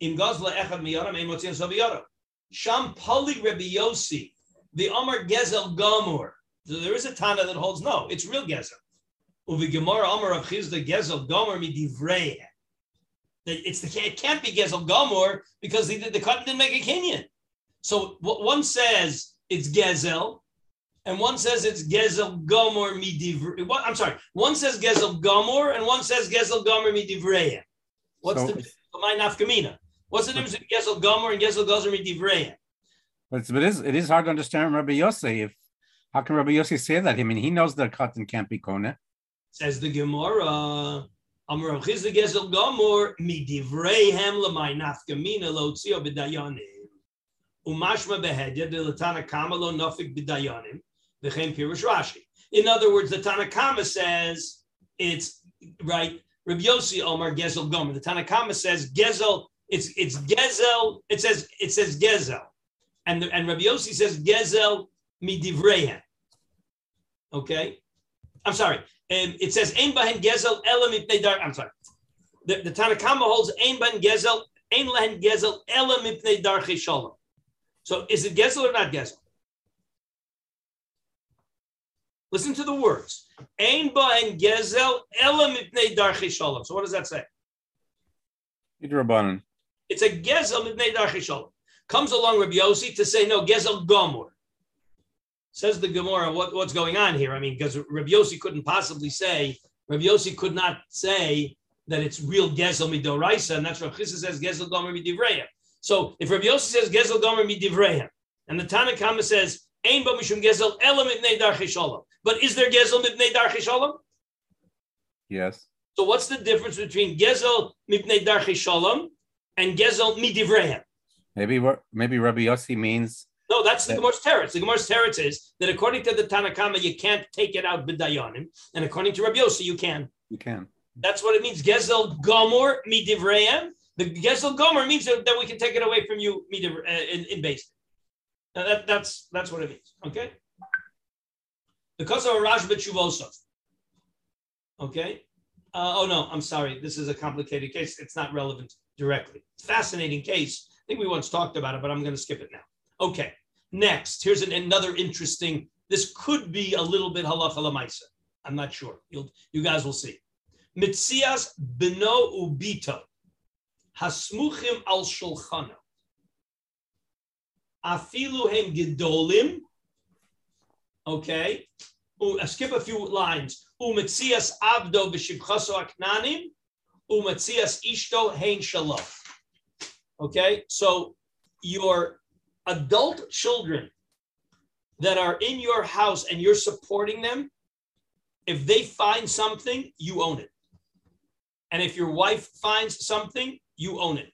Im Gazla Echad Miyaram Em Motzian Soviyara. Sham Pali Rebbe Yossi the Amar Gezel Gamur So there is a Tana that holds no, it's real gezel. Uvi Gemara Amar of Chisda Gezel Gomer Midivrei. It's the it can't be Gezel Gomer because he did the cut didn't make a kinyan. So what one says it's Gezel, and one says it's Gezel Gomer Midivrei. I'm sorry, one says Gezel Gomor and one says Gezel Gomer Midivrei. What's so, the my nafkamina? What's the difference between Gezel Gomer and Gezel Gomer Midivrei? But it's, it is it is hard to understand Rabbi Yossi. If how can Rabbi Yossi say that? I mean, he knows that cotton can't be kone. Says the Gemara. Amar Chisda Gezel Gomer midivreihem lemay nafkamina lo tzio b'dayanim. Umashma behedya de latana kama lo nafik b'dayanim. V'chem pirush Rashi. In other words, the Tanakama says it's right. Rabbi Yossi Omar Gezel Gomer. The Tanakama says Gezel. It's it's Gezel. It says it says Gezel, and the, and Rabbi Yossi says Gezel midivreihem. Okay, I'm sorry. Um, it says Ein bahen Gezel elam dar. I'm sorry. The, the holds Ein bahen Gezel Ein lehen Gezel elam dar shalom. So is it Gezel or not Gezel? Listen to the words. Ein bahen Gezel elam dar shalom. So what does that say? It's a Gezel mipnei dar shalom. Comes along Rabbi Yossi to say no Gezel Gomor. Says the Gemara, what, what's going on here? I mean, because Rabbi Yossi couldn't possibly say, Rabbi Yossi could not say that it's real Gezel midoraisa, and that's what Chisa says Gezel Gomer midivreya. So if Rabbi Yossi says Gezel Gomer midivreya, and the Tanakama says Ein ba mishum Gezel elam mitnei darchi shalom, but is there Gezel mitnei darchi shalom? Yes. So what's the difference between Gezel mitnei darchi shalom and Gezel midivreya? Maybe maybe Rabbi Yossi means no, that's the Gemara's teretz. The Gemara's teretz is that according to the Tanakama, you can't take it out b'dayanim, and according to Rabbi Yossi, you can. You can. That's what it means. Gezel gomor midivreim. The gezel gomor means that, that, we can take it away from you midiv, uh, in, in base. that, that's that's what it means. Okay. Because of a Raj b'tshuvosov. Okay. Uh, oh no, I'm sorry. This is a complicated case. It's not relevant directly. Fascinating case. I think we once talked about it, but I'm going to skip it now. Okay, next, here's an, another interesting, this could be a little bit halacha lamaisa. I'm not sure. You'll, you guys will see. Mitzias beno ubito, hasmuchim al shulchano. Afilu hem gedolim. Okay. I uh, skip a few lines. Umetzias abdo b'shibchaso aknanim. Umetzias ishto hein shalom. Okay. So your adult children that are in your house and you're supporting them, if they find something, you own it. And if your wife finds something, you own it.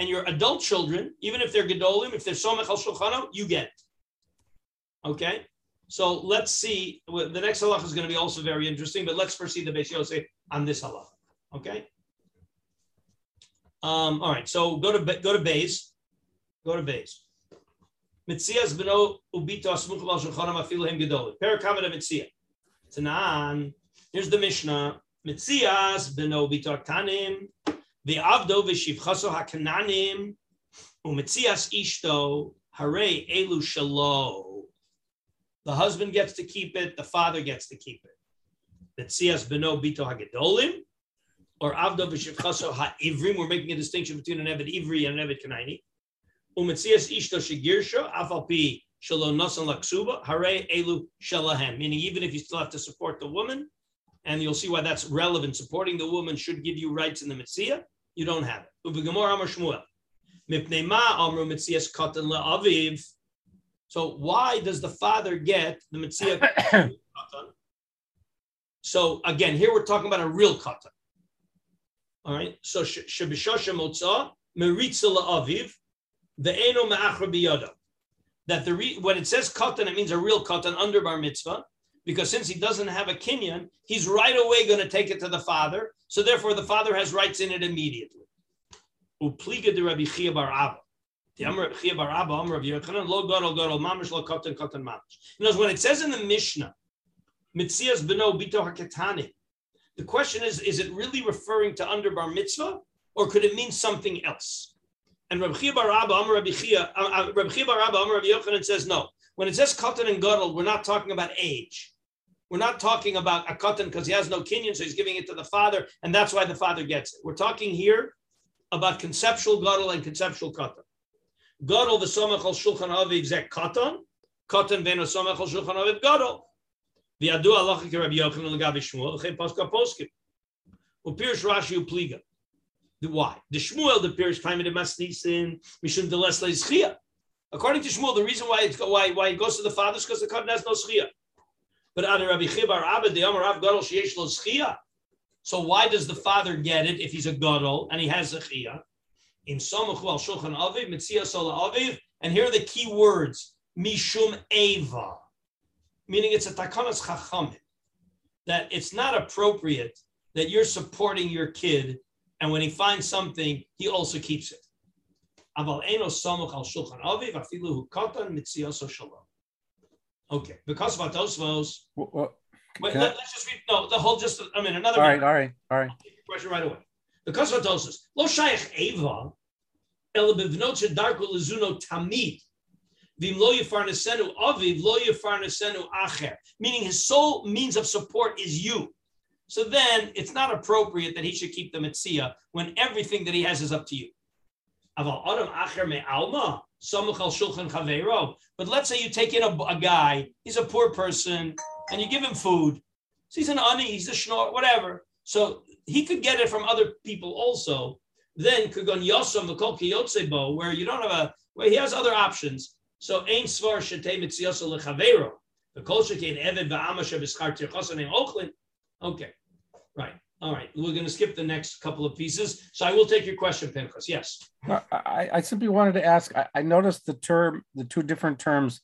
And your adult children, even if they're gedolim, if they're somech al shulchano, you get it. Okay? So let's see. The next halacha is going to be also very interesting, but let's first see the Beis Yosef on this halacha. Okay? Um, all right, so go to go to base. Go to base. Mitzias beno ubito asmuch al shulchanam afilu hem gedolim. Parakamad mitzia. Tanan. Here's the Mishnah. Mitzias beno ubito tanim. The avdo v'shivchaso hakananim. Umitzias ishto hare elu shalo. The husband gets to keep it. The father gets to keep it. Mitzias beno bito hagedolim or Avdo v'shivchaso ha'ivrim. We're making a distinction between an Eved Ivri and an Eved Kanaini. Umetzias ishto shegirsha afal pi shalom nasan laksuba hare elu shalahem. Meaning, even if you still have to support the woman, and you'll see why that's relevant. Supporting the woman should give you rights in the mitzvah. You don't have it. Ubegamor Amar Shmuel. Mipnei ma amru mitzias katan la'aviv. So why does the father get the mitzvah? so again, here we're talking about a real katan. All right. So Shabishosha Motza, Meritza La'aviv, the Eno Ma'achra Biyada. That the re, when it says katan, it means a real katan under bar mitzvah. Because since he doesn't have a kinyan, he's right away going to take it to the father. So therefore, the father has rights in it immediately. Upliga de Rabbi Chia bar Abba. The Amr Chia bar Abba, Amr of Yochanan, lo gadol gadol mamish lo katan katan mamish. You know, when it says in the Mishnah, mitzias beno bito haketani, the question is, is it really referring to under bar mitzvah, or could it mean something else? And Rabbi Chia bar Abba, Amr Rabbi Chia, uh, uh, Rabbi Chia bar Abba, Amr Rabbi Yochanan says no. When it says katan and gadol, we're not talking about age. We're not talking about a katan because he has no kinyan, so he's giving it to the father, and that's why the father gets it. We're talking here about conceptual gadol and conceptual katan. Gadol v'somach al shulchan aviv zek katan, katan v'eno somach al shulchan aviv gadol. V'yadu alacha ki Rabbi Yochanan l'gavi Shmuel l'chem paska poskim. U'pirish Rashi u'pliga. Why? The Shmuel, the Pirish time of the Masnisin, Mishum de Leslie Schia. According to Shmuel, the reason why, it's, why, why it goes to the father is because the katan has no schia. But under Rabbi Chibar Abed, the Amar Rav Gadol Sheyesh Lo. So why does the father get it if he's a Gadol and he has a Schia? In Somachu al Shulchan Aviv, Mitzia Sola Aviv, and here are the key words: Mishum Eva, meaning it's a Takanas Chachamim, that it's not appropriate that you're supporting your kid, and when he finds something, he also keeps it. Aval Eno Somach al Shulchan Aviv, Afilu Hu Katan Mitzia Shalom. Okay, because of Tosfos. Well, Wait, let, us just read. No, the whole just. I mean, another. all right, all right, all right. I'll take your question right away. Because of Tosfos, lo shayach eva, el bivnot shedarko lezuno tamid. Vim lo yifarnesenu aviv lo yifarnesenu acher. Meaning his sole means of support is you. So then it's not appropriate that he should keep the mitzvah when everything that he has is up to you. Aval adam acher me alma. Samuch al shulchan chaveiro. But let's say you take in a, a guy, he's a poor person, and you give him food. So he's an ani, he's a schnorr, whatever. So he could get it from other people also. Then go yosam v'kol kiyotzebo, where you don't have a, where he has other options. So ein svar shetei mitziyosa lechaveiro. The kol shekein eved va'amasha b'schar tirchosan ochlin. Okay, right. All right. We're going to skip the next couple of pieces. So I will take your question, Pinchas. Yes. I, I simply wanted to ask. I, I noticed the term, the two different terms,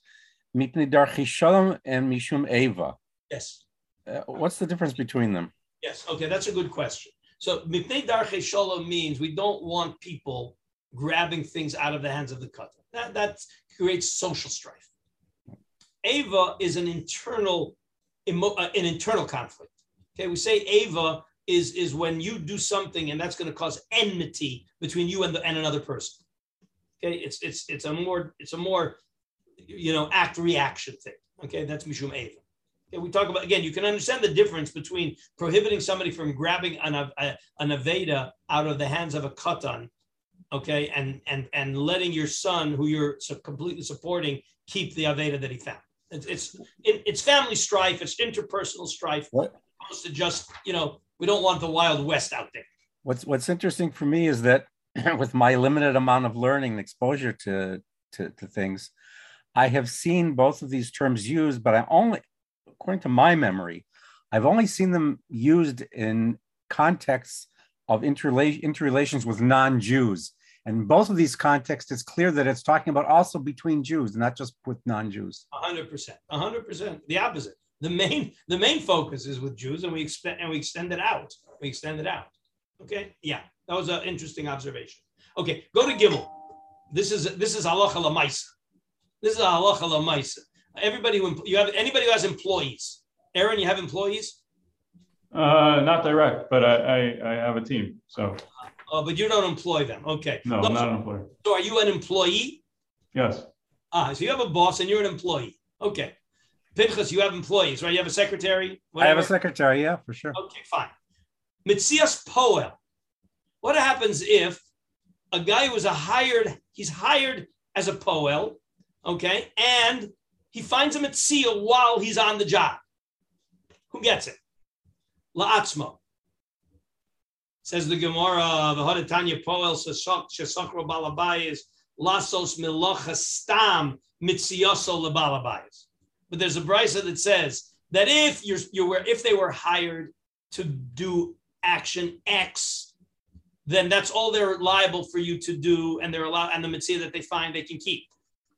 mitni darchi shalom and mishum eva. Yes. Uh, what's the difference between them? Yes. Okay, that's a good question. So mipnei darche shalom means we don't want people grabbing things out of the hands of the cutter. That that creates social strife. Ava is an internal emo, uh, an internal conflict. Okay, we say Ava is is when you do something and that's going to cause enmity between you and the, and another person. Okay, it's it's it's a more it's a more you know act reaction thing. Okay, that's mishum Ava. Okay, we talk about again. You can understand the difference between prohibiting somebody from grabbing an a, an aveda out of the hands of a katan, okay, and and and letting your son, who you're so completely supporting, keep the aveda that he found. It's it's it, it's family strife. It's interpersonal strife. What? Opposed to just you know we don't want the wild west out there. What's What's interesting for me is that with my limited amount of learning and exposure to, to to things, I have seen both of these terms used, but I only, according to my memory, I've only seen them used in contexts of interrela- interrelations with non-Jews. And both of these contexts, it's clear that it's talking about also between Jews, not just with non-Jews. Hundred percent, hundred percent. The opposite. The main the main focus is with Jews, and we expect and we extend it out. We extend it out. Okay, yeah, that was an interesting observation. Okay, go to Gimel. This is this is halacha lamaisa. This is halacha lamaisa. Everybody who you have anybody who has employees. Aaron, you have employees, Uh, not direct, but I, I, I have a team. So uh, but you don't employ them. Okay. no, So- I'm not an employer. So are you an employee? Yes. Ah, so you have a boss and you're an employee. Okay. Pinchas, you have employees, right? You have a secretary. I have a secretary, yeah, for sure. Okay, fine. Mitzias Poel. What happens if a guy who was a hired, he's hired as a Poel, okay, and he finds a Mitzia while he's on the job? Who gets it? La'atzmo. Says the Gemara, the Hadatanya Poel Shesakro Balabayis, Lasos Milocha Stam Mitziaso Labalabayis. But there's a brisa that says that if you're you were if they were hired to do action X, then that's all they're liable for you to do, and they're allowed and the mitzvah that they find they can keep.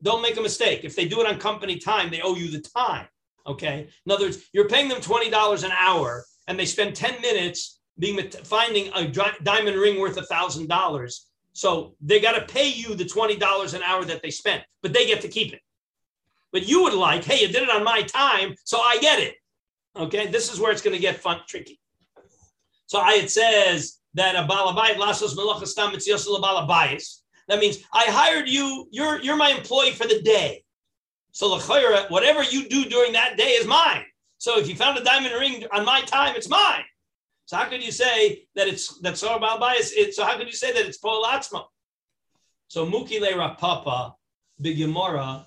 Don't make a mistake. If they do it on company time, they owe you the time. Okay. In other words, you're paying them $20 an hour and they spend 10 minutes being finding a diamond ring worth a thousand dollars. So they got to pay you the $20 an hour that they spent, but they get to keep it. But you would like, hey, you did it on my time, so I get it. Okay, this is where it's going to get fun, tricky. So I, it says that a balabayit lasos melachastam balabayis. That means I hired you. You're you're my employee for the day. So the khuira, whatever you do during that day is mine. So if you found a diamond ring on my time, it's mine. So how could you say that it's that Sor Balbayis? It, so how could you say that it's Paul Atzma? So Mukile Rapapa Bigimora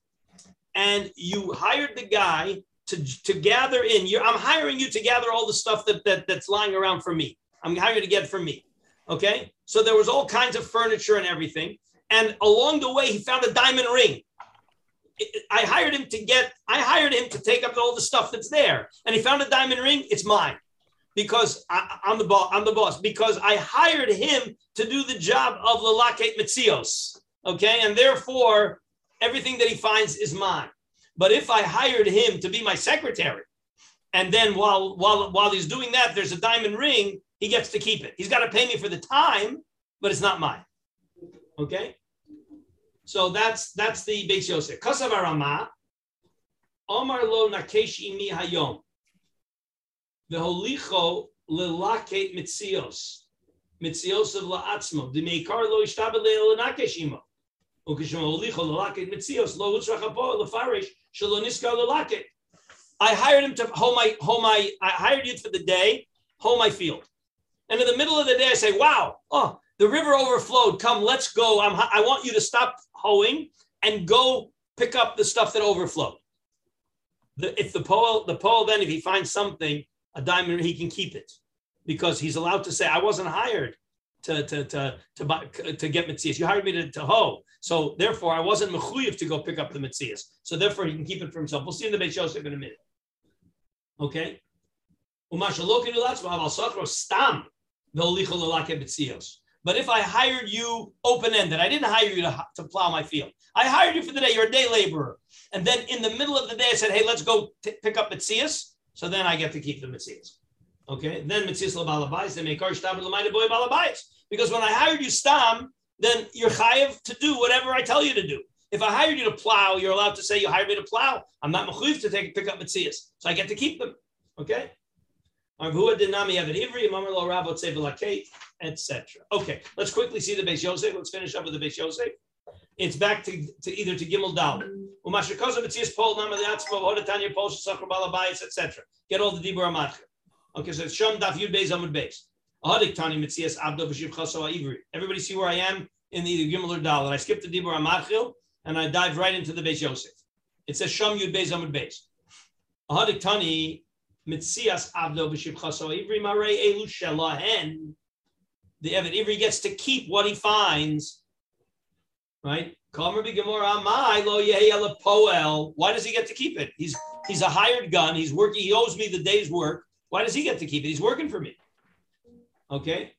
and you hired the guy to, to gather in. You're, I'm hiring you to gather all the stuff that, that that's lying around for me. I'm hiring you to get for me. Okay, so there was all kinds of furniture and everything. And along the way, he found a diamond ring I hired him to get, I hired him to take up all the stuff that's there. And he found a diamond ring, it's mine. Because I, am the boss, I'm the boss, because I hired him to do the job of Lalake Mitzios. Okay. And therefore, everything that he finds is mine. But if I hired him to be my secretary, and then while while while he's doing that, there's a diamond ring, he gets to keep it. He's got to pay me for the time, but it's not mine. Okay. So that's that's the Beis Yosef. Kasav Arama, Omar lo nakesh imi hayom. V'holicho lelaket mitzios. Mitzios of la'atzmo. D'meikar lo ishtabel le'nakesh imo. Ukishma holicho lelaket mitzios lo utzrachapo I hired him to hoe my, hoe my, I hired you for the day, hoe my field. And in the middle of the day, I say, wow, oh, the river overflowed. Come, let's go. I'm, I want you to stop hoeing and go pick up the stuff that overflowed. The, if the pole, the pole, then if he finds something, a diamond, he can keep it because he's allowed to say, "I wasn't hired to to to to, to get mitzias. You hired me to, to hoe, so therefore I wasn't mechuyev to go pick up the mitzias. So therefore he can keep it for himself. We'll see in the Beis Yosef in a minute. Okay. But if I hired you open ended, I didn't hire you to, to plow my field. I hired you for the day. You're a day laborer. And then in the middle of the day, I said, hey, let's go t- pick up Mitzias. So then I get to keep the Mitzias. Okay. Then Mitzias Labalabais, they make Arshtam boy Balabais. Because when I hired you Stam, then you're chayiv to do whatever I tell you to do. If I hired you to plow, you're allowed to say you hired me to plow. I'm not mechuyev to take pick up mitzias, so I get to keep them. Okay etc. Okay, let's quickly see the Beis Yosef. Let's finish up with the Beis Yosef. It's back to, to either to Gimel Dal. Etc. Get all the Dibur Amatcha. Okay, so it's Shom Daf Yud Beis Amud Beis. Ahadik Tani Mitzias Abdo B'Shiv Chaso Ivri. Everybody see where I am in the Gimel or Dal. And I skipped the Dibur Amatchil and I dive right into the Beis Yosef. It says Shom Yud Beis Amud Beis. Ahadik Tani Mitzias Abdo B'Shiv Chaso Ivri Marei Elu Shelahen the Evan Ivri gets to keep what he finds, right? Why does he get to keep it? He's he's a hired gun. He's working. He owes me the day's work. Why does he get to keep it? He's working for me. Okay.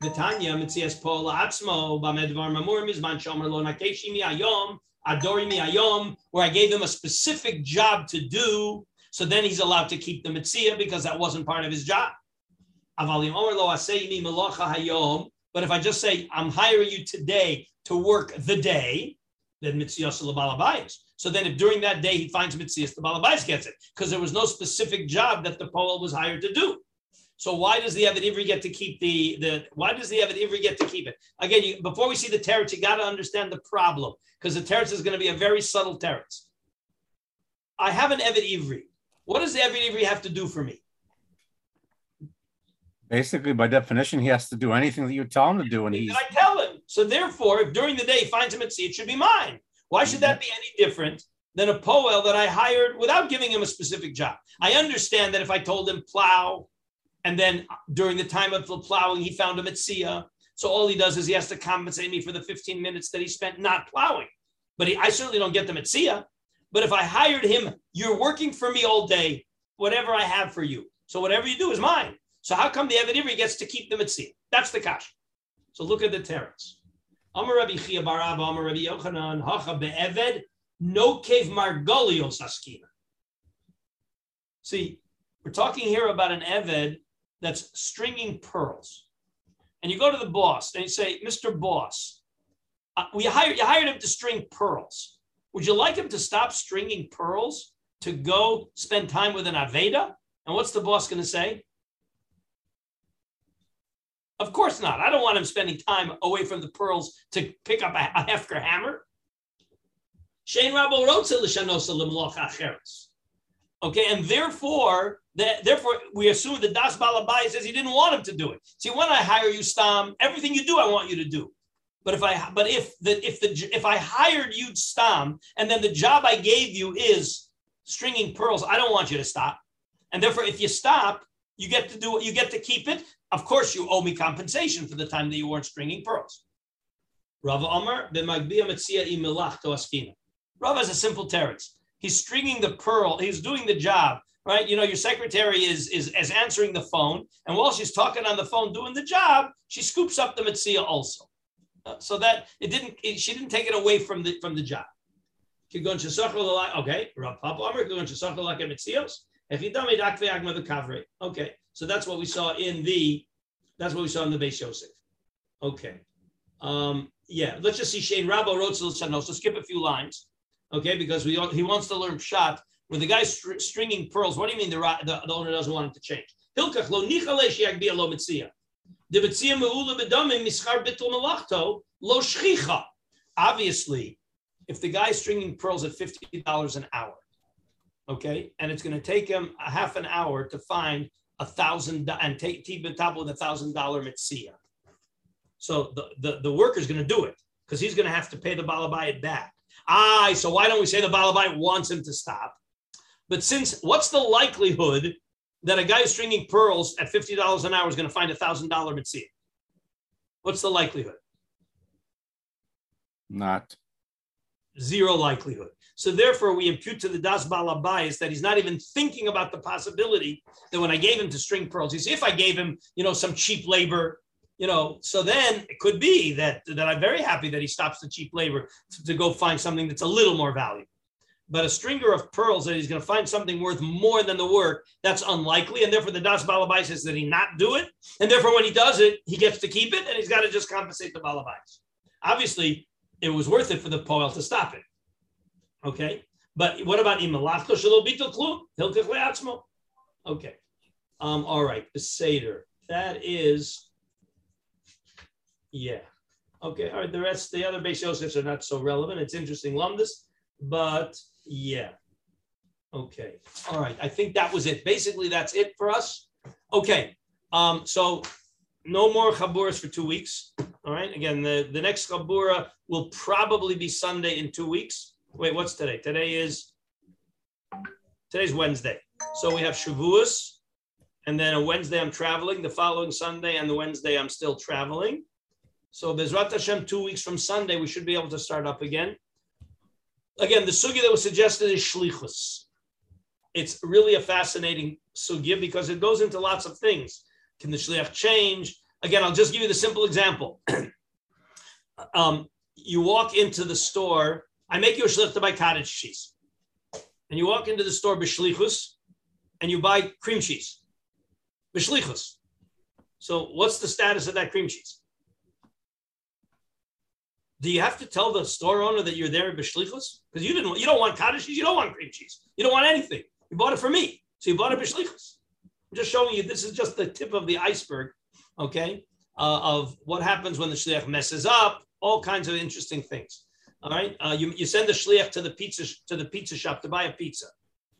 V'tanya mitzias po la'atzmo b'medvar mamur mizman shomer lo nakeshi mi ayom adori mi ayom, where I gave him a specific job to do. So then he's allowed to keep the mitzvah because that wasn't part of his job. But if I just say, I'm hiring you today to work the day, then mitzvah balabayis. So then if during that day he finds mitzvah, the balabais gets it because there was no specific job that the pole was hired to do. So why does the Evid Ivri get to keep the, the why does the Evid Ivri get to keep it? Again, you, before we see the teretz, you got to understand the problem because the teretz is going to be a very subtle teretz. I have an Evid Ivri. What does the Evid Ivri have to do for me? Basically, by definition, he has to do anything that you tell him to do, and he's. I tell him. So therefore, if during the day he finds him at sea, it should be mine. Why should that mm-hmm. be any different than a poel that I hired without giving him a specific job. I understand that if I told him plow, and then during the time of the plowing, he found a mitzia. So all he does is he has to compensate me for the 15 minutes that he spent not plowing. But he, I certainly don't get the mitzia. But if I hired him, you're working for me all day, whatever I have for you. So whatever you do is mine. So how come the Eved Ivri gets to keep the mitzia? That's the kash. So look at the teretz. Amar Rabbi Chia Barav, Amar Rabbi Yochanan, Hacha be'eved, no cave margolios askina. See, we're talking here about an Eved that's stringing pearls. And you go to the boss and you say, Mr. Boss, uh, we hired, you hired him to string pearls. Would you like him to stop stringing pearls to go spend time with an Aveda? And what's the boss going to say? Of course not. I don't want him spending time away from the pearls to pick up a, a Hefker hammer. Shane Rabo Okay, and therefore, that, therefore, we assume that Das Balabai says he didn't want him to do it. See, when I hire you, Stam, everything you do, I want you to do. But if I, but if the, if the, if I hired you, Stam, and then the job I gave you is stringing pearls, I don't want you to stop. And therefore, if you stop, you get to do it. You get to keep it. Of course, you owe me compensation for the time that you weren't stringing pearls. To askina. Rava has a simple teretz. He's stringing the pearl. He's doing the job, right? You know, your secretary is, is, is answering the phone, and while she's talking on the phone doing the job, she scoops up the mitzia also. Uh, so that it didn't, it, she didn't take it away from the from the job. Okay, Rav Papa Amr, if you dummy dakve agma the kavre. Okay, so that's what we saw in the that's what we saw in the Beis Yosef. Okay, um, yeah. Let's just see. Shane Rabbo wrote So skip a few lines. Okay, because we he wants to learn shot with the guy str- stringing pearls. What do you mean the, the, the owner doesn't want him to change? Hilkach lo nichale shiagbia lo mitzia. The mitzia meula bedamim mischar bitul lo shchicha. Obviously, if the guy's stringing pearls at fifty dollars an hour, okay, and it's going to take him a half an hour to find a thousand and take the top with a thousand dollar mitzia. So the, the, the worker's going to do it because he's going to have to pay the balabayit back. Ah, so why don't we say the balabayit wants him to stop? But since what's the likelihood that a guy stringing pearls at fifty dollars an hour is going to find a thousand dollar mitzia? What's the likelihood? Not zero likelihood. So therefore, we impute to the Das Balabais that he's not even thinking about the possibility that when I gave him to string pearls, he said, if I gave him, you know, some cheap labor, you know, so then it could be that that I'm very happy that he stops the cheap labor to, to go find something that's a little more valuable. But a stringer of pearls that he's going to find something worth more than the work, that's unlikely. And therefore, the Das Balabai says that he not do it. And therefore, when he does it, he gets to keep it and he's got to just compensate the Balabais. Obviously, it was worth it for the Poel to stop it. Okay. But what about imalachto shelo bitul klum? Hilkach. Okay. Um, all right. The Seder. That is, yeah. Okay. All right. The rest, the other Beis Yosefs are not so relevant. It's interesting lumdus, but yeah. Okay. All right. I think that was it. Basically, that's it for us. Okay. Um, so no more chaburas for two weeks. All right. Again, the, the next chabura will probably be Sunday in two weeks. Wait, what's today? Today is today's Wednesday. So we have Shavuos, and then on Wednesday I'm traveling. The following Sunday and the Wednesday I'm still traveling. So Bezrat Hashem, two weeks from Sunday, we should be able to start up again. Again, the sugi that was suggested is shlichus. It's really a fascinating sugya because it goes into lots of things. Can the shliach change? Again, I'll just give you the simple example. um, you walk into the store I make you a shlich to buy cottage cheese. And you walk into the store b'shlichus and you buy cream cheese. B'shlichus. So what's the status of that cream cheese? Do you have to tell the store owner that you're there b'shlichus? Because you didn't, you don't want cottage cheese, you don't want cream cheese, you don't want anything. You bought it for me, so you bought it b'shlichus. I'm just showing you. This is just the tip of the iceberg, okay, uh, of what happens when the shliach messes up. All kinds of interesting things. All right, uh, you, you send the shliach to the pizza to the pizza shop to buy a pizza.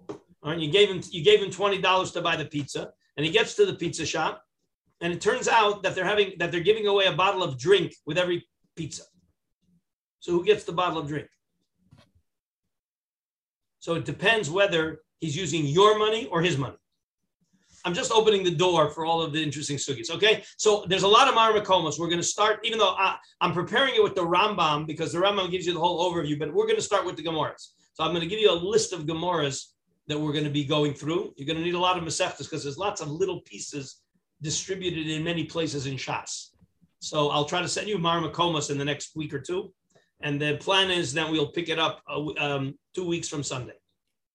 All right, you gave him you gave him twenty dollars to buy the pizza, and he gets to the pizza shop, and it turns out that they're having that they're giving away a bottle of drink with every pizza. So who gets the bottle of drink? So it depends whether he's using your money or his money. I'm just opening the door for all of the interesting sugis. Okay, so there's a lot of marmakomos. We're going to start, even though I, am preparing it with the Rambam because the Rambam gives you the whole overview, but we're going to start with the Gemaras. So I'm going to give you a list of Gemaras that we're going to be going through. You're going to need a lot of Masechtas because there's lots of little pieces distributed in many places in Shas. So I'll try to send you marmakomos in the next week or two. And the plan is that we'll pick it up uh, um, two weeks from Sunday.